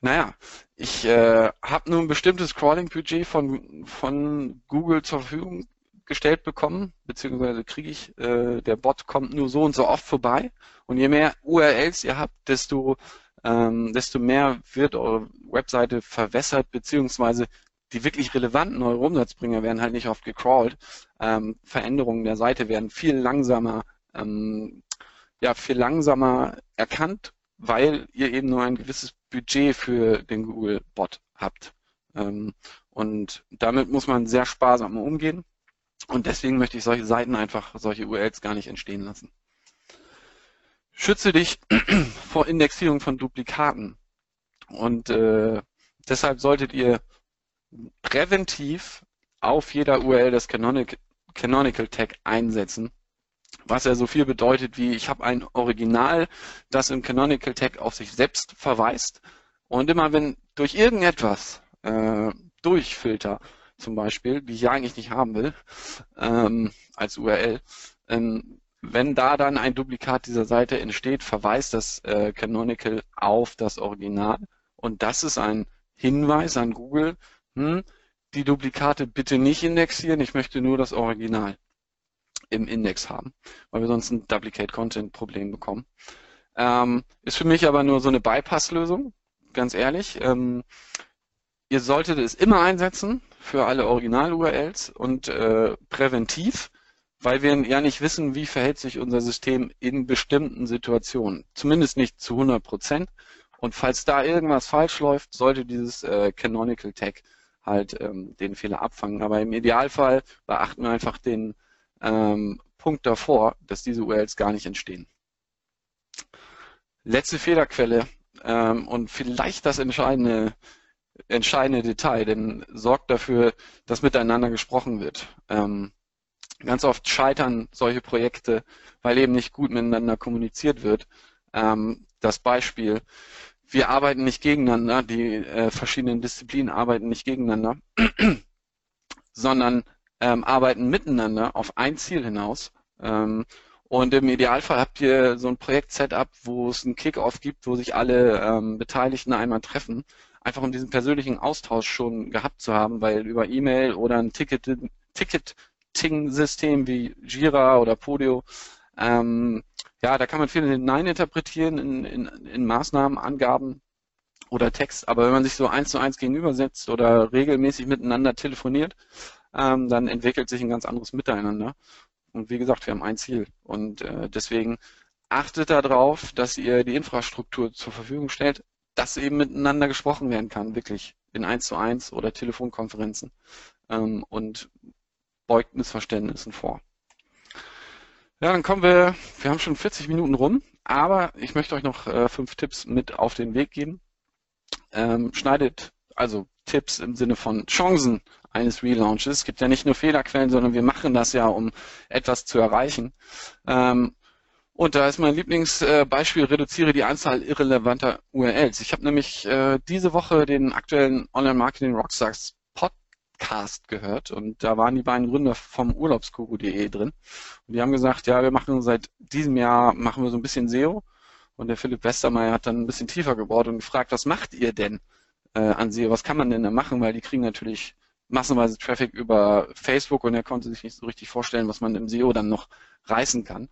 naja, ich äh, habe nur ein bestimmtes Crawling-Budget von, von Google zur Verfügung gestellt bekommen, beziehungsweise kriege ich, äh, der Bot kommt nur so und so oft vorbei. Und je mehr URLs ihr habt, desto, ähm, desto mehr wird eure Webseite verwässert, beziehungsweise die wirklich relevanten eure Umsatzbringer werden halt nicht oft gecrawlt. Ähm, Veränderungen der Seite werden viel langsamer, ähm, ja, viel langsamer erkannt, weil ihr eben nur ein gewisses Budget für den Google-Bot habt. Ähm, und damit muss man sehr sparsam umgehen. Und deswegen möchte ich solche Seiten einfach, solche URLs gar nicht entstehen lassen. Schütze dich vor Indexierung von Duplikaten. Und äh, deshalb solltet ihr präventiv auf jeder URL das Canonical, Canonical Tag einsetzen, was ja so viel bedeutet wie ich habe ein Original, das im Canonical Tag auf sich selbst verweist und immer wenn durch irgendetwas äh, Durchfilter zum Beispiel, die ich eigentlich nicht haben will, ähm, als URL. Ähm, wenn da dann ein Duplikat dieser Seite entsteht, verweist das äh, Canonical auf das Original. Und das ist ein Hinweis an Google, hm, die Duplikate bitte nicht indexieren. Ich möchte nur das Original im Index haben, weil wir sonst ein Duplicate Content Problem bekommen. Ähm, ist für mich aber nur so eine Bypass-Lösung, ganz ehrlich. Ähm, ihr solltet es immer einsetzen für alle Original-URLs und äh, präventiv, weil wir ja nicht wissen, wie verhält sich unser System in bestimmten Situationen. Zumindest nicht zu 100 Prozent. Und falls da irgendwas falsch läuft, sollte dieses äh, Canonical Tag halt ähm, den Fehler abfangen. Aber im Idealfall beachten wir einfach den ähm, Punkt davor, dass diese URLs gar nicht entstehen. Letzte Fehlerquelle ähm, und vielleicht das entscheidende, entscheidende Detail, denn sorgt dafür, dass miteinander gesprochen wird. Ähm, ganz oft scheitern solche Projekte, weil eben nicht gut miteinander kommuniziert wird. Ähm, das Beispiel, wir arbeiten nicht gegeneinander, die äh, verschiedenen Disziplinen arbeiten nicht gegeneinander, sondern ähm, arbeiten miteinander auf ein Ziel hinaus. Ähm, und im Idealfall habt ihr so ein Projekt-Setup, wo es einen Kick-Off gibt, wo sich alle ähm, Beteiligten einmal treffen, einfach um diesen persönlichen Austausch schon gehabt zu haben, weil über E-Mail oder ein Ticket, Ticketing-System wie Jira oder Podio, ähm, ja, da kann man viel hineininterpretieren in, in, in Maßnahmen, Angaben oder Text, aber wenn man sich so eins zu eins gegenübersetzt oder regelmäßig miteinander telefoniert, ähm, dann entwickelt sich ein ganz anderes Miteinander. Und wie gesagt, wir haben ein Ziel. Und äh, deswegen achtet darauf, dass ihr die Infrastruktur zur Verfügung stellt, dass eben miteinander gesprochen werden kann, wirklich in eins zu eins oder Telefonkonferenzen ähm, und beugt Missverständnissen vor. Ja, dann kommen wir, wir haben schon 40 Minuten rum, aber ich möchte euch noch äh, fünf Tipps mit auf den Weg geben. Ähm, schneidet, also Tipps im Sinne von Chancen eines Relaunches. Es gibt ja nicht nur Fehlerquellen, sondern wir machen das ja, um etwas zu erreichen. Ähm, und da ist mein Lieblingsbeispiel, reduziere die Anzahl irrelevanter URLs. Ich habe nämlich äh, diese Woche den aktuellen Online-Marketing Rockstars Podcast gehört und da waren die beiden Gründer vom Urlaubsguru.de drin. Und die haben gesagt, ja, wir machen seit diesem Jahr, machen wir so ein bisschen SEO. Und der Philipp Westermeier hat dann ein bisschen tiefer gebohrt und gefragt, was macht ihr denn äh, an SEO? Was kann man denn da machen? Weil die kriegen natürlich massenweise Traffic über Facebook und er konnte sich nicht so richtig vorstellen, was man im SEO dann noch reißen kann.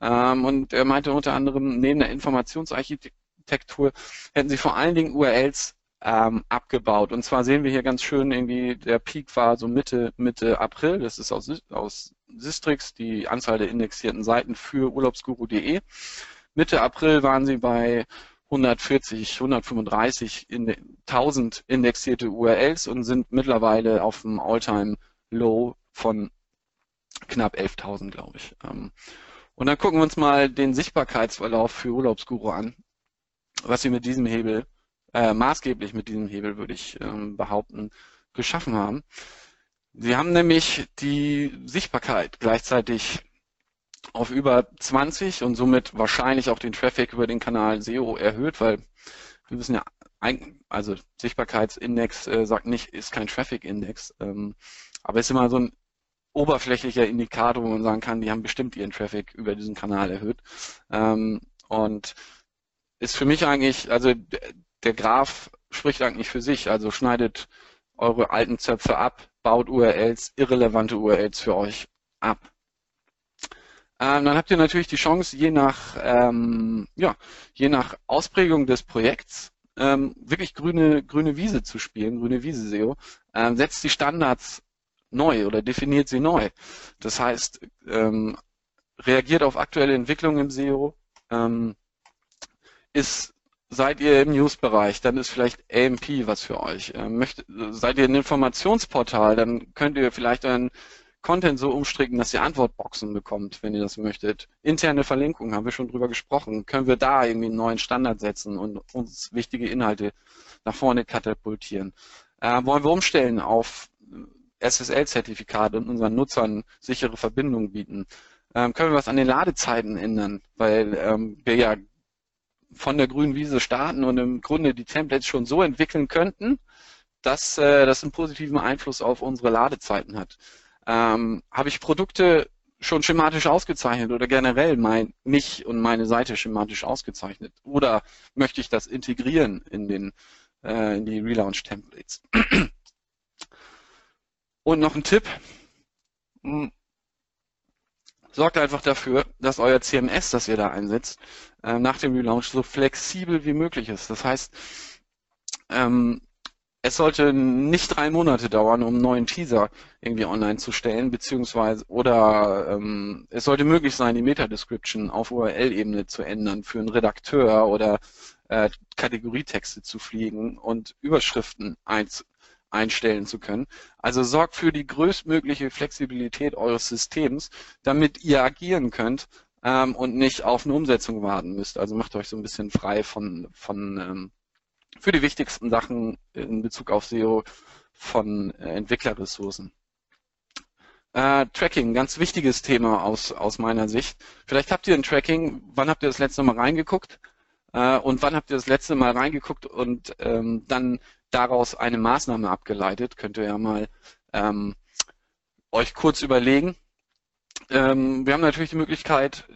Ähm, und er meinte unter anderem, neben der Informationsarchitektur hätten sie vor allen Dingen URLs ähm, abgebaut. Und zwar sehen wir hier ganz schön irgendwie, der Peak war so Mitte, Mitte April, das ist aus, aus Sistrix, die Anzahl der indexierten Seiten für urlaubsguru.de. Mitte April waren sie bei 140, 135 in 1000 indexierte URLs und sind mittlerweile auf dem Alltime Low von knapp 11.000, glaube ich. Ähm, und dann gucken wir uns mal den Sichtbarkeitsverlauf für Urlaubsguru an, was wir mit diesem Hebel, äh, maßgeblich mit diesem Hebel, würde ich ähm, behaupten, geschaffen haben. Sie haben nämlich die Sichtbarkeit gleichzeitig auf über 20 und somit wahrscheinlich auch den Traffic über den Kanal SEO erhöht, weil wir wissen ja, also Sichtbarkeitsindex äh, sagt nicht, ist kein Traffic-Index, ähm, aber ist immer so ein oberflächlicher Indikator, wo man sagen kann, die haben bestimmt ihren Traffic über diesen Kanal erhöht. Ähm, und ist für mich eigentlich, also der Graph spricht eigentlich für sich, also schneidet eure alten Zöpfe ab, baut URLs, irrelevante URLs für euch ab. Ähm, dann habt ihr natürlich die Chance, je nach, ähm, ja, je nach Ausprägung des Projekts ähm, wirklich grüne, grüne Wiese zu spielen, grüne Wiese SEO, ähm, setzt die Standards neu oder definiert sie neu. Das heißt, ähm, reagiert auf aktuelle Entwicklungen im SEO, ähm, ist Seid ihr im News-Bereich, dann ist vielleicht AMP was für euch. Ähm, möcht, seid ihr ein Informationsportal, dann könnt ihr vielleicht euren Content so umstricken, dass ihr Antwortboxen bekommt, wenn ihr das möchtet. Interne Verlinkungen haben wir schon drüber gesprochen. Können wir da irgendwie einen neuen Standard setzen und uns wichtige Inhalte nach vorne katapultieren? Äh, wollen wir umstellen auf SSL-Zertifikate und unseren Nutzern sichere Verbindungen bieten? Ähm, können wir was an den Ladezeiten ändern? Weil ähm, wir ja von der grünen Wiese starten und im Grunde die Templates schon so entwickeln könnten, dass äh, das einen positiven Einfluss auf unsere Ladezeiten hat. Ähm, Habe ich Produkte schon schematisch ausgezeichnet oder generell mein, mich und meine Seite schematisch ausgezeichnet? Oder möchte ich das integrieren in, den, äh, in die Relaunch-Templates? Und noch ein Tipp. Hm. Sorgt einfach dafür, dass euer CMS, das ihr da einsetzt, äh, nach dem Relaunch so flexibel wie möglich ist. Das heißt, ähm, es sollte nicht drei Monate dauern, um einen neuen Teaser irgendwie online zu stellen, beziehungsweise oder ähm, es sollte möglich sein, die Meta-Description auf URL-Ebene zu ändern für einen Redakteur oder äh, Kategorietexte zu fliegen und Überschriften einz einstellen zu können. Also sorgt für die größtmögliche Flexibilität eures Systems, damit ihr agieren könnt ähm, und nicht auf eine Umsetzung warten müsst. Also macht euch so ein bisschen frei von, von ähm, für die wichtigsten Sachen in Bezug auf SEO von äh, Entwicklerressourcen. Äh, Tracking, ganz wichtiges Thema aus, aus meiner Sicht. Vielleicht habt ihr ein Tracking, wann habt ihr das letzte Mal reingeguckt? Äh, und wann habt ihr das letzte Mal reingeguckt und ähm, dann daraus eine Maßnahme abgeleitet? Könnt ihr ja mal ähm, euch kurz überlegen. Ähm, wir haben natürlich die Möglichkeit,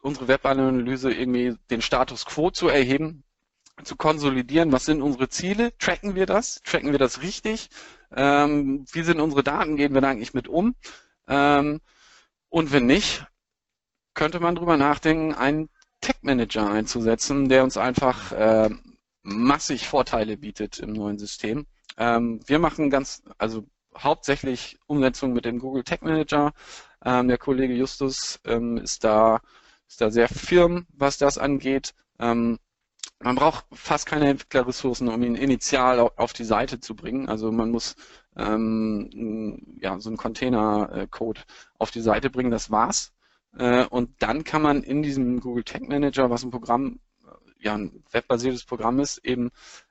unsere Webanalyse irgendwie den Status quo zu erheben zu konsolidieren, was sind unsere Ziele, tracken wir das, tracken wir das richtig, ähm, wie sind unsere Daten, gehen wir da eigentlich mit um ähm, und wenn nicht, könnte man drüber nachdenken, einen Tech Manager einzusetzen, der uns einfach äh, massig Vorteile bietet im neuen System. Ähm, wir machen ganz, also hauptsächlich Umsetzung mit dem Google Tech Manager. Ähm, der Kollege Justus ähm, ist da ist da sehr firm, was das angeht. Ähm, man braucht fast keine Entwicklerressourcen, um ihn initial auf die Seite zu bringen. Also man muss ähm, ja, so einen Container-Code auf die Seite bringen, das war's. Äh, und dann kann man in diesem Google Tag Manager, was ein Programm, äh, ja, ein webbasiertes Programm ist, eben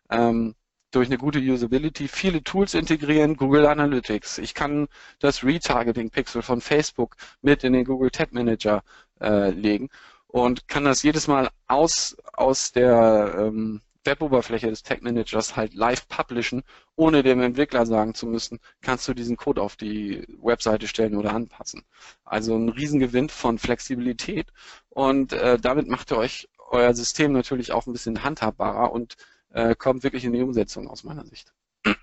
ähm, durch eine gute Usability viele Tools integrieren, Google Analytics. Ich kann das Retargeting-Pixel von Facebook mit in den Google Tag Manager äh, legen und kann das jedes Mal aus, aus der ähm, Weboberfläche des Tag Managers halt live publishen, ohne dem Entwickler sagen zu müssen, kannst du diesen Code auf die Webseite stellen oder anpassen. Also ein Riesengewinn von Flexibilität und äh, damit macht ihr euch euer System natürlich auch ein bisschen handhabbarer und äh, kommt wirklich in die Umsetzung aus meiner Sicht.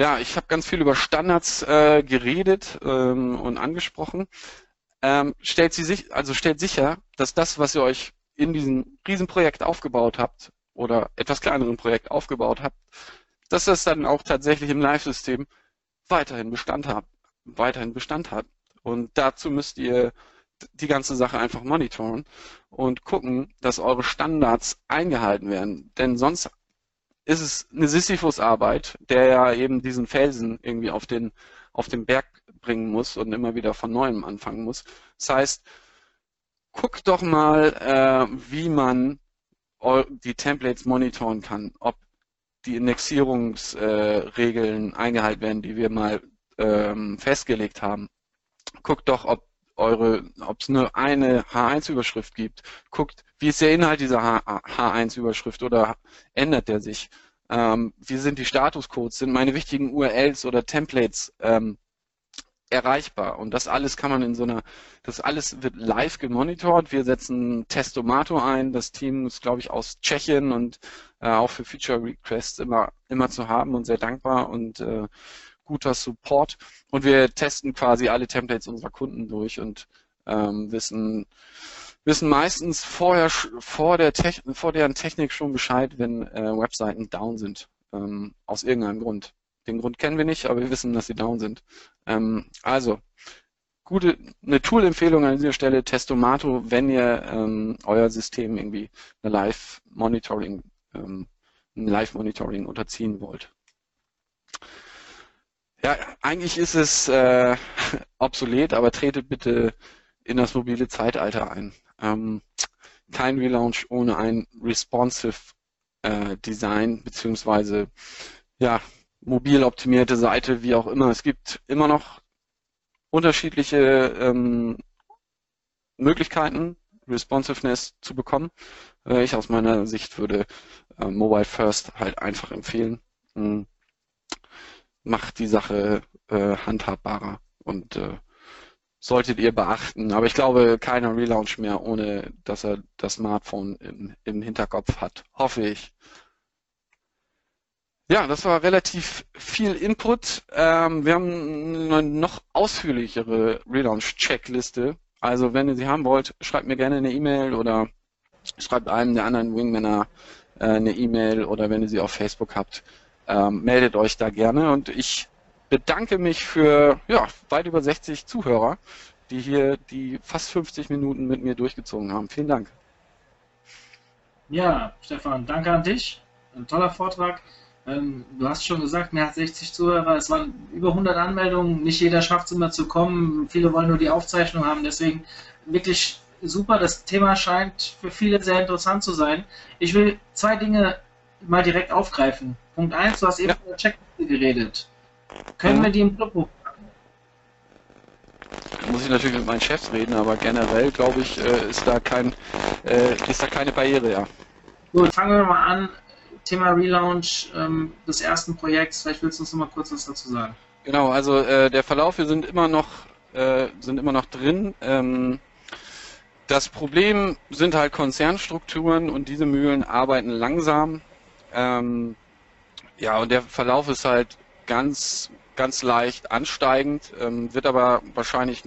Ja, ich habe ganz viel über Standards äh, geredet ähm, und angesprochen ähm, stellt sie sich, also stellt sicher, dass das, was ihr euch in diesem Riesenprojekt aufgebaut habt oder etwas kleineren Projekt aufgebaut habt, dass das dann auch tatsächlich im Live-System weiterhin Bestand hat, weiterhin Bestand hat. Und dazu müsst ihr die ganze Sache einfach monitoren und gucken, dass eure Standards eingehalten werden. Denn sonst ist es eine Sisyphus-Arbeit, der ja eben diesen Felsen irgendwie auf den, auf den Berg bringen muss und immer wieder von neuem anfangen muss. Das heißt, guck doch mal, äh, wie man die Templates monitoren kann, ob die Indexierungsregeln äh, eingehalten werden, die wir mal ähm, festgelegt haben. Guckt doch, ob es nur eine H1-Überschrift gibt. Guckt, wie ist der Inhalt dieser H1-Überschrift oder ändert der sich? Ähm, wie sind die Statuscodes? Sind meine wichtigen URLs oder Templates ähm, erreichbar. Und das alles kann man in so einer, das alles wird live gemonitort. Wir setzen Testomato ein. Das Team ist, glaube ich, aus Tschechien und äh, auch für Feature Requests immer, immer zu haben und sehr dankbar und äh, guter Support. Und wir testen quasi alle Templates unserer Kunden durch und ähm, wissen, wissen meistens vorher, vor der Techn vor deren Technik schon Bescheid, wenn äh, Webseiten down sind. Ähm, aus irgendeinem Grund. Den Grund kennen wir nicht, aber wir wissen, dass sie down sind. Ähm, also, gute, eine Tool-Empfehlung an dieser Stelle, Testomato, wenn ihr ähm, euer System irgendwie eine Live-Monitoring, ähm, ein Live-Monitoring unterziehen wollt. Ja, eigentlich ist es äh, obsolet, aber tretet bitte in das mobile Zeitalter ein. Ähm, kein Relaunch ohne ein responsive äh, Design beziehungsweise ja mobil optimierte Seite, wie auch immer. Es gibt immer noch unterschiedliche ähm, Möglichkeiten, Responsiveness zu bekommen. Äh, ich aus meiner Sicht würde äh, Mobile First halt einfach empfehlen. Hm. Macht die Sache äh, handhabbarer und äh, solltet ihr beachten. Aber ich glaube, keiner Relaunch mehr, ohne dass er das Smartphone im, im Hinterkopf hat. Hoffe ich. Ja, das war relativ viel Input. Ähm, wir haben eine noch ausführlichere Relaunch-Checkliste. Also wenn ihr sie haben wollt, schreibt mir gerne eine E-Mail oder schreibt einem der anderen Wingmänner äh, eine E-Mail oder wenn ihr sie auf Facebook habt, ähm, meldet euch da gerne. Und ich bedanke mich für ja, weit über 60 Zuhörer, die hier die fast 50 Minuten mit mir durchgezogen haben. Vielen Dank. Ja, Stefan, danke an dich. Ein toller Vortrag. Ähm, du hast schon gesagt, mehr als 60 Zuhörer. Es waren über 100 Anmeldungen. Nicht jeder schafft es immer zu kommen. Viele wollen nur die Aufzeichnung haben. Deswegen wirklich super. Das Thema scheint für viele sehr interessant zu sein. Ich will zwei Dinge mal direkt aufgreifen. Punkt 1, du hast eben ja. von der Checkliste geredet. Können mhm. wir die im Club hochpacken? Muss ich natürlich mit meinen Chefs reden, aber generell glaube ich, äh, ist da kein, äh, ist da keine Barriere, ja. Gut, fangen wir mal an. Thema Relaunch ähm, des ersten Projekts. Vielleicht willst du uns noch mal kurz was dazu sagen. Genau, also äh, der Verlauf, wir sind immer noch, äh, sind immer noch drin. Ähm, das Problem sind halt Konzernstrukturen und diese Mühlen arbeiten langsam. Ähm, ja, und der Verlauf ist halt ganz, ganz leicht ansteigend, ähm, wird aber wahrscheinlich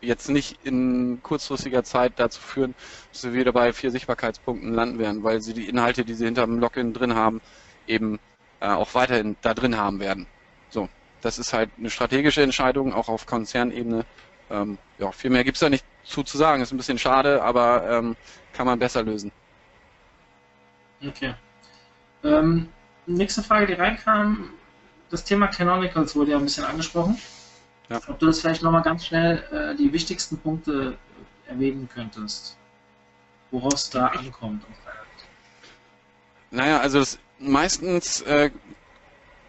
jetzt nicht in kurzfristiger Zeit dazu führen, dass wir wieder bei vier Sichtbarkeitspunkten landen werden, weil sie die Inhalte, die sie hinter dem Login drin haben, eben äh, auch weiterhin da drin haben werden. So, das ist halt eine strategische Entscheidung, auch auf Konzernebene. Ähm, ja, viel mehr gibt's da nicht zu, zu sagen. Ist ein bisschen schade, aber ähm, kann man besser lösen. Okay. Ähm, nächste Frage, die reinkam, das Thema Canonicals wurde ja ein bisschen angesprochen. Ja. Ob du das vielleicht nochmal ganz schnell äh, die wichtigsten Punkte erwähnen könntest, woraus es da ankommt. Naja, also das, meistens äh,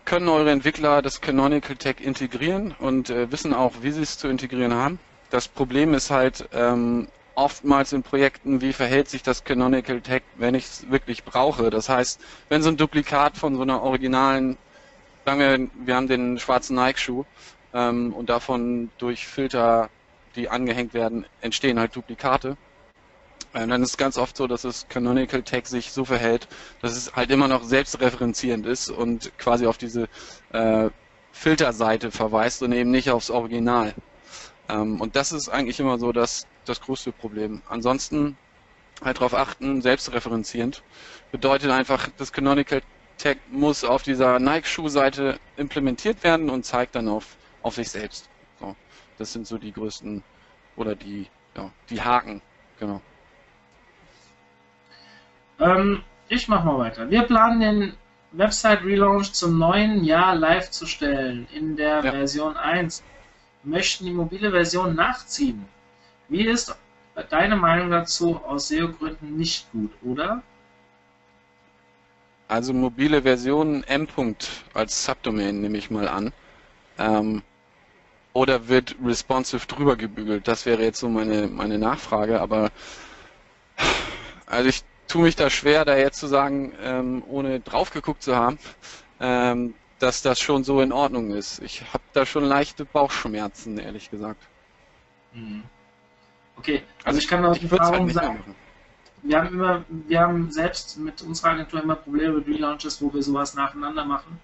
können eure Entwickler das Canonical Tag integrieren und äh, wissen auch, wie sie es zu integrieren haben. Das Problem ist halt ähm, oftmals in Projekten, wie verhält sich das Canonical Tag, wenn ich es wirklich brauche. Das heißt, wenn so ein Duplikat von so einer originalen, sagen wir, wir haben den schwarzen Nike-Schuh ähm, und davon durch Filter, die angehängt werden, entstehen halt Duplikate. Ähm, dann ist es ganz oft so, dass das Canonical Tag sich so verhält, dass es halt immer noch selbstreferenzierend ist und quasi auf diese äh, Filterseite verweist und eben nicht aufs Original. Ähm, und das ist eigentlich immer so das, das größte Problem. Ansonsten halt darauf achten, selbstreferenzierend. Bedeutet einfach, das Canonical Tag muss auf dieser Nike-Schuhseite implementiert werden und zeigt dann auf auf sich selbst. So, das sind so die größten oder die, ja, die Haken, genau. Ähm, ich mach mal weiter. Wir planen den Website Relaunch zum neuen Jahr live zu stellen in der ja. Version 1. Möchten die mobile Version nachziehen. Wie ist deine Meinung dazu aus SEO-Gründen nicht gut, oder? Also mobile Version M. als Subdomain nehme ich mal an. Ähm, oder wird responsive drüber gebügelt? Das wäre jetzt so meine, meine Nachfrage, aber also ich tue mich da schwer, da jetzt zu sagen, ähm, ohne drauf geguckt zu haben, ähm, dass das schon so in Ordnung ist. Ich habe da schon leichte Bauchschmerzen, ehrlich gesagt. Mhm. Okay, also, also ich kann aus Erfahrung halt sagen, wir haben immer, wir haben selbst mit unserer Agentur immer Probleme mit Relaunches, wo wir sowas nacheinander machen.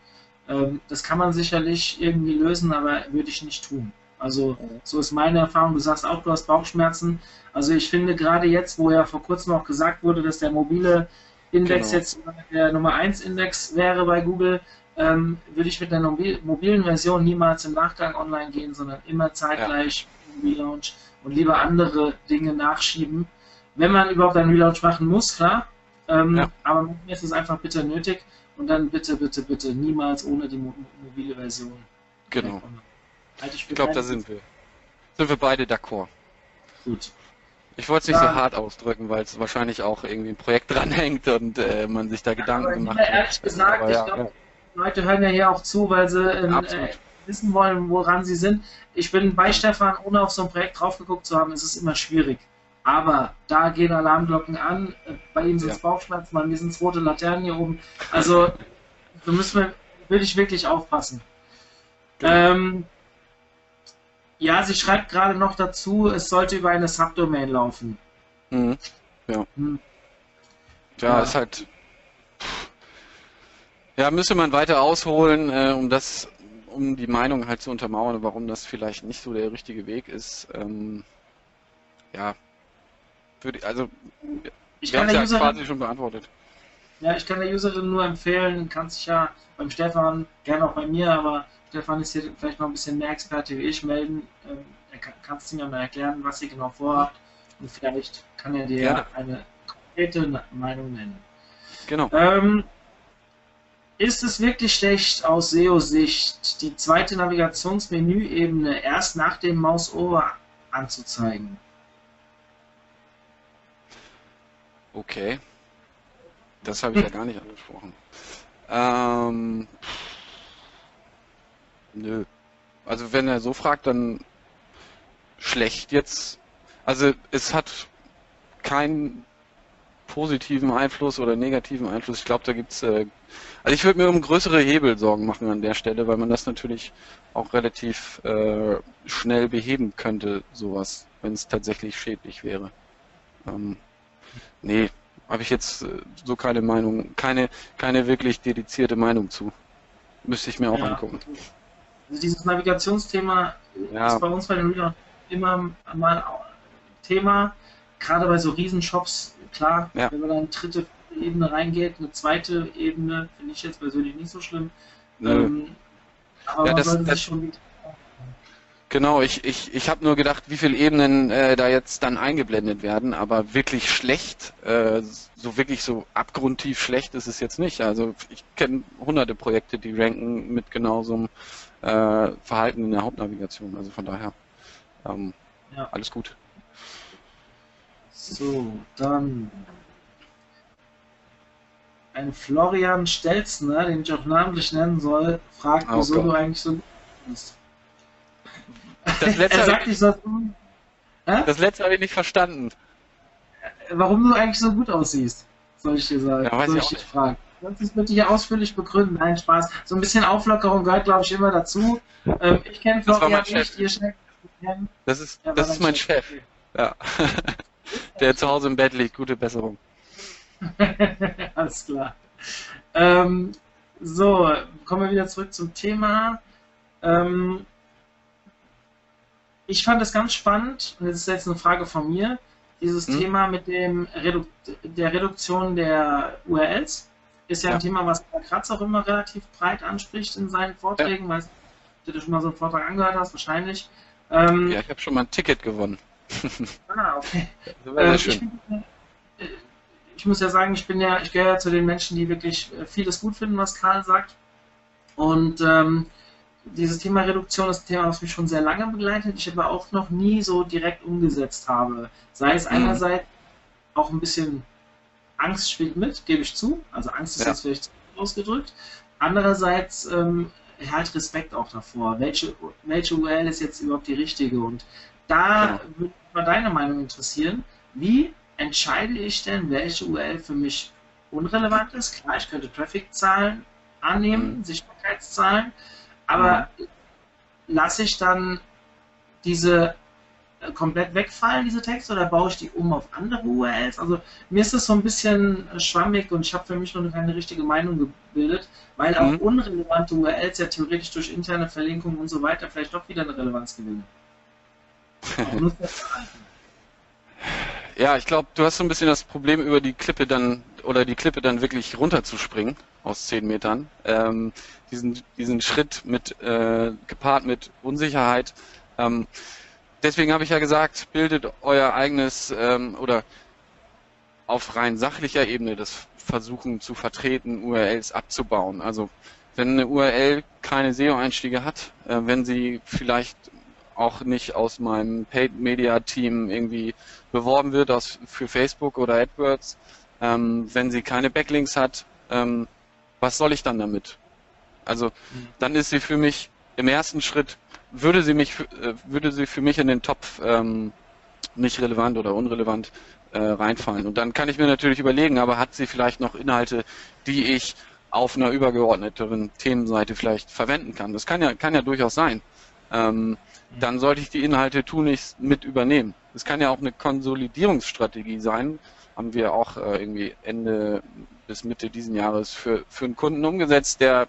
Ähm, das kann man sicherlich irgendwie lösen, aber würde ich nicht tun. Also so ist meine Erfahrung. Du sagst auch, du hast Bauchschmerzen. Also ich finde gerade jetzt, wo ja vor kurzem auch gesagt wurde, dass der mobile Index genau. jetzt der Nummer 1 Index wäre bei Google, ähm, würde ich mit der mobilen Version niemals im Nachgang online gehen, sondern immer zeitgleich ja. Relaunch und lieber andere Dinge nachschieben. Wenn man überhaupt einen Relaunch machen muss, klar. Ähm, ja. Aber mir ist es einfach bitte nötig. Und dann bitte, bitte, bitte niemals ohne die mo mobile Version. Genau. Halt ich, glaube, da sind wir. Sind wir beide d'accord. Gut. Ich wollte es nicht ja. so hart ausdrücken, weil es wahrscheinlich auch irgendwie ein Projekt dranhängt und äh, man sich da Gedanken ja, gemacht hat. Ehrlich gesagt, aber, ich glaube, ja. Leute hören ja hier auch zu, weil sie äh, wissen wollen, woran sie sind. Ich bin bei Stefan, ohne auf so ein Projekt drauf geguckt zu haben, ist es immer schwierig. Aber da gehen Alarmglocken an. Bei ihm sind es ja. Bauchschmerzen, bei mir sind es rote Laternen hier oben. Also da müssen wir, will ich wirklich aufpassen. Genau. Ähm, ja, sie schreibt gerade noch dazu, es sollte über eine Subdomain laufen. Mhm. Ja. Hm. Ja, ja, ist halt. Ja, Ja, müsste man weiter ausholen, äh, um das, um die Meinung halt zu untermauern, warum das vielleicht nicht so der richtige Weg ist. Ähm, ja, würde, also Ich wir kann haben der es ja Userin quasi schon beantwortet. Ja, ich kann der Userin nur empfehlen, kann sich ja beim Stefan, gerne auch bei mir, aber Stefan ist hier vielleicht noch ein bisschen mehr Experte wie ich, melden. Ähm, er kann, kannst du mir mal erklären, was ihr genau vorhabt und vielleicht kann er dir Gerne. eine konkrete Meinung nennen. Genau. Ähm, ist es wirklich schlecht aus SEO-Sicht, die zweite Navigationsmenüebene erst nach dem Mausover anzuzeigen? Okay. Das habe ich ja gar nicht angesprochen. Ähm, nö. Also wenn er so fragt, dann schlecht jetzt. Also es hat keinen positiven Einfluss oder negativen Einfluss. Ich glaube, da gibt's. Äh, also ich würde mir um größere Hebel Sorgen machen an der Stelle, weil man das natürlich auch relativ äh, schnell beheben könnte, sowas, wenn es tatsächlich schädlich wäre. Ähm, nee, habe ich jetzt äh, so keine Meinung, keine, keine wirklich dedizierte Meinung zu. Müsste ich mir auch Ja. angucken. Also dieses Navigationsthema Ja. ist bei uns bei den Readern immer mal Thema, gerade bei so Riesenshops, klar, Ja. wenn man dann eine dritte Ebene reingeht, eine zweite Ebene, finde ich jetzt persönlich nicht so schlimm. Ähm, aber man das- sollte sich schon wieder Genau, ich, ich, ich habe nur gedacht, wie viele Ebenen äh, da jetzt dann eingeblendet werden, aber wirklich schlecht, äh, so wirklich so abgrundtief schlecht ist es jetzt nicht. Also ich kenne hunderte Projekte, die ranken mit genau so einem äh, Verhalten in der Hauptnavigation. Also von daher ähm, Ja. alles gut. So, dann ein Florian Stelzner, den ich auch namentlich nennen soll, fragt, Oh wieso Gott. du eigentlich so gut bist. Das letzte, er sagt, ich soll tun, das letzte habe ich nicht verstanden. warum du eigentlich so gut aussiehst, soll ich dir sagen. Ja, soll ich dich nicht. fragen. Es bitte hier ausführlich begründen? Nein, Spaß. So ein bisschen Auflockerung gehört, glaube ich, immer dazu. Ähm, ich kenne Das Florian nicht, Chef. ihr kennen. Das ist, war das ist mein Chef. Ja. Der zu Hause im Bett liegt. Gute Besserung. Alles klar. Ähm, so, kommen wir wieder zurück zum Thema. Ähm, ich fand es ganz spannend, und das ist jetzt eine Frage von mir, dieses Hm? Thema mit dem Redu der Reduktion der URLs. Ist ja, Ja. ein Thema, was Herr Kratz auch immer relativ breit anspricht in seinen Vorträgen, weil du dir schon mal so einen Vortrag angehört hast, wahrscheinlich. Ähm, Ja, ich habe schon mal ein Ticket gewonnen. Ah, okay. Das war Ähm, sehr ich, schön. bin, äh, ich muss ja sagen, ich bin ja, ich gehöre ja zu den Menschen, die wirklich äh, vieles gut finden, was Karl sagt. Und ähm, dieses Thema Reduktion ist ein Thema, was mich schon sehr lange begleitet, ich aber auch noch nie so direkt umgesetzt habe. Sei es Mhm. einerseits auch ein bisschen Angst spielt mit, gebe ich zu. Also Angst ist Ja. jetzt vielleicht ausgedrückt. Andererseits ähm, halt Respekt auch davor. Welche, welche URL ist jetzt überhaupt die richtige? Und da Genau. würde mich mal deine Meinung interessieren. Wie entscheide ich denn, welche URL für mich unrelevant ist? Klar, ich könnte Traffic-Zahlen annehmen, Mhm. Sichtbarkeitszahlen, aber lasse ich dann diese äh, komplett wegfallen, diese Texte, oder baue ich die um auf andere URLs? Also mir ist das so ein bisschen äh, schwammig und ich habe für mich noch keine richtige Meinung gebildet, weil auch Mhm. unrelevante URLs ja theoretisch durch interne Verlinkungen und so weiter vielleicht doch wieder eine Relevanz gewinnen. Ja, ich glaube, du hast so ein bisschen das Problem, über die Klippe dann oder die Klippe dann wirklich runterzuspringen aus 10 Metern. Ähm, diesen, diesen Schritt mit äh, gepaart mit Unsicherheit. Ähm, deswegen habe ich ja gesagt, bildet euer eigenes ähm, oder auf rein sachlicher Ebene das Versuchen zu vertreten, URLs abzubauen. Also wenn eine URL keine SEO-Einstiege hat, äh, wenn sie vielleicht auch nicht aus meinem Paid Media Team irgendwie beworben wird aus, für Facebook oder AdWords, ähm, wenn sie keine Backlinks hat, ähm, was soll ich dann damit? Also dann ist sie für mich im ersten Schritt würde sie mich äh, würde sie für mich in den Topf ähm, nicht relevant oder unrelevant äh, reinfallen. Und dann kann ich mir natürlich überlegen, aber hat sie vielleicht noch Inhalte, die ich auf einer übergeordneteren Themenseite vielleicht verwenden kann? Das kann ja kann ja durchaus sein. Ähm, dann sollte ich die Inhalte tunlichst mit übernehmen. Es kann ja auch eine Konsolidierungsstrategie sein. Haben wir auch äh, irgendwie Ende bis Mitte diesen Jahres für, für einen Kunden umgesetzt, der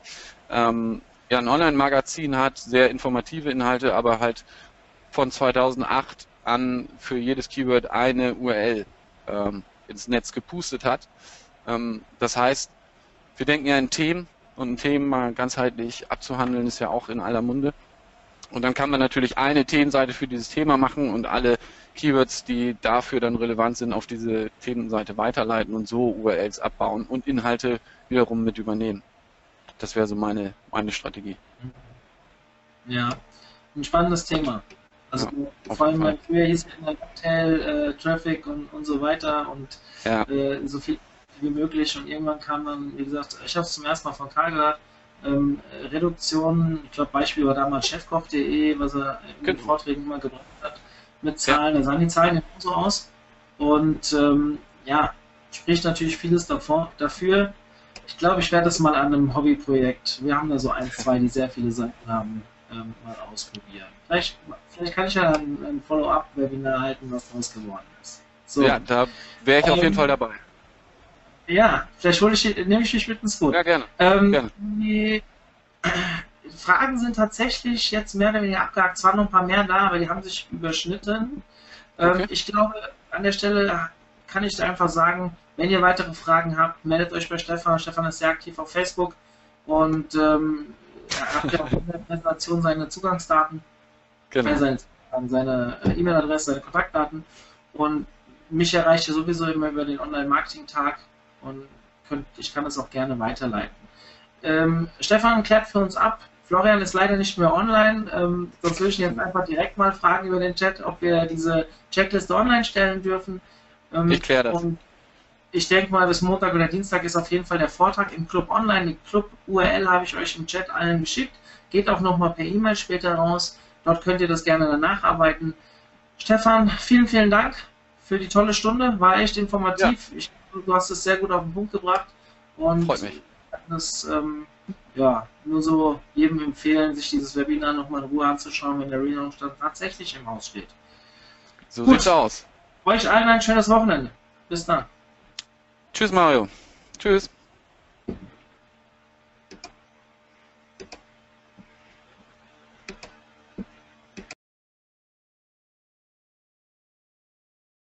ähm, ja ein Online-Magazin hat, sehr informative Inhalte, aber halt von 2008 an für jedes Keyword eine URL ähm, ins Netz gepustet hat. Ähm, das heißt, wir denken ja in Themen und ein Thema ganzheitlich abzuhandeln ist ja auch in aller Munde. Und dann kann man natürlich eine Themenseite für dieses Thema machen und alle Keywords, die dafür dann relevant sind, auf diese Themenseite weiterleiten und so URLs abbauen und Inhalte wiederum mit übernehmen. Das wäre so meine, meine Strategie. Ja, ein spannendes Thema. Also ja, vor allem früher hieß es Hotel, äh, Traffic und, und so weiter und ja. äh, so viel wie möglich und irgendwann kam dann, wie gesagt, ich habe es zum ersten Mal von Karl gehört, ähm, Reduktion, ich glaube Beispiel war damals chefkoch.de, was er in den genau. Vorträgen immer gebracht hat, mit Zahlen, ja. da sahen die Zahlen so aus und ähm, ja, spricht natürlich vieles davor, dafür. Ich glaube, ich werde das mal an einem Hobbyprojekt, wir haben da so ein, zwei, die sehr viele Seiten haben, ähm, mal ausprobieren. Vielleicht, vielleicht kann ich ja ein, ein Follow-up-Webinar halten, was daraus geworden ist. So. Ja, da wäre ich auf jeden ähm, Fall dabei. Ja, vielleicht hole ich, nehme ich dich mit ins Boot. Ja, gerne. Ähm, gerne. Die Fragen sind tatsächlich jetzt mehr oder weniger abgehakt. Zwar noch ein paar mehr da, aber die haben sich überschnitten. Ähm, okay. ich glaube, an der Stelle kann ich einfach sagen, wenn ihr weitere Fragen habt, meldet euch bei Stefan. Stefan ist sehr aktiv auf Facebook und ähm, er hat ja auch in der Präsentation seine Zugangsdaten, genau. äh, seine, seine E-Mail-Adresse, seine Kontaktdaten und mich erreicht ihr sowieso immer über den Online-Marketing-Tag und könnt, ich kann das auch gerne weiterleiten. Ähm, Stefan klärt für uns ab. Florian ist leider nicht mehr online, ähm, sonst würde ich jetzt einfach direkt mal fragen über den Chat, ob wir diese Checkliste online stellen dürfen. Ähm, ich kläre das. Und ich denke mal, bis Montag oder Dienstag ist auf jeden Fall der Vortrag im Club online. Die Club-URL habe ich euch im Chat allen geschickt. Geht auch nochmal per E-Mail später raus. Dort könnt ihr das gerne dann nacharbeiten. Stefan, vielen, vielen Dank für die tolle Stunde. War echt informativ. Ja. Ich du hast es sehr gut auf den Punkt gebracht. Und Freut mich. Das, ähm, ja, nur so jedem empfehlen, sich dieses Webinar nochmal in Ruhe anzuschauen, wenn der dann tatsächlich im Haus steht. So gut. sieht's aus. Euch allen ein schönes Wochenende. Bis dann. Tschüss, Mario. Tschüss.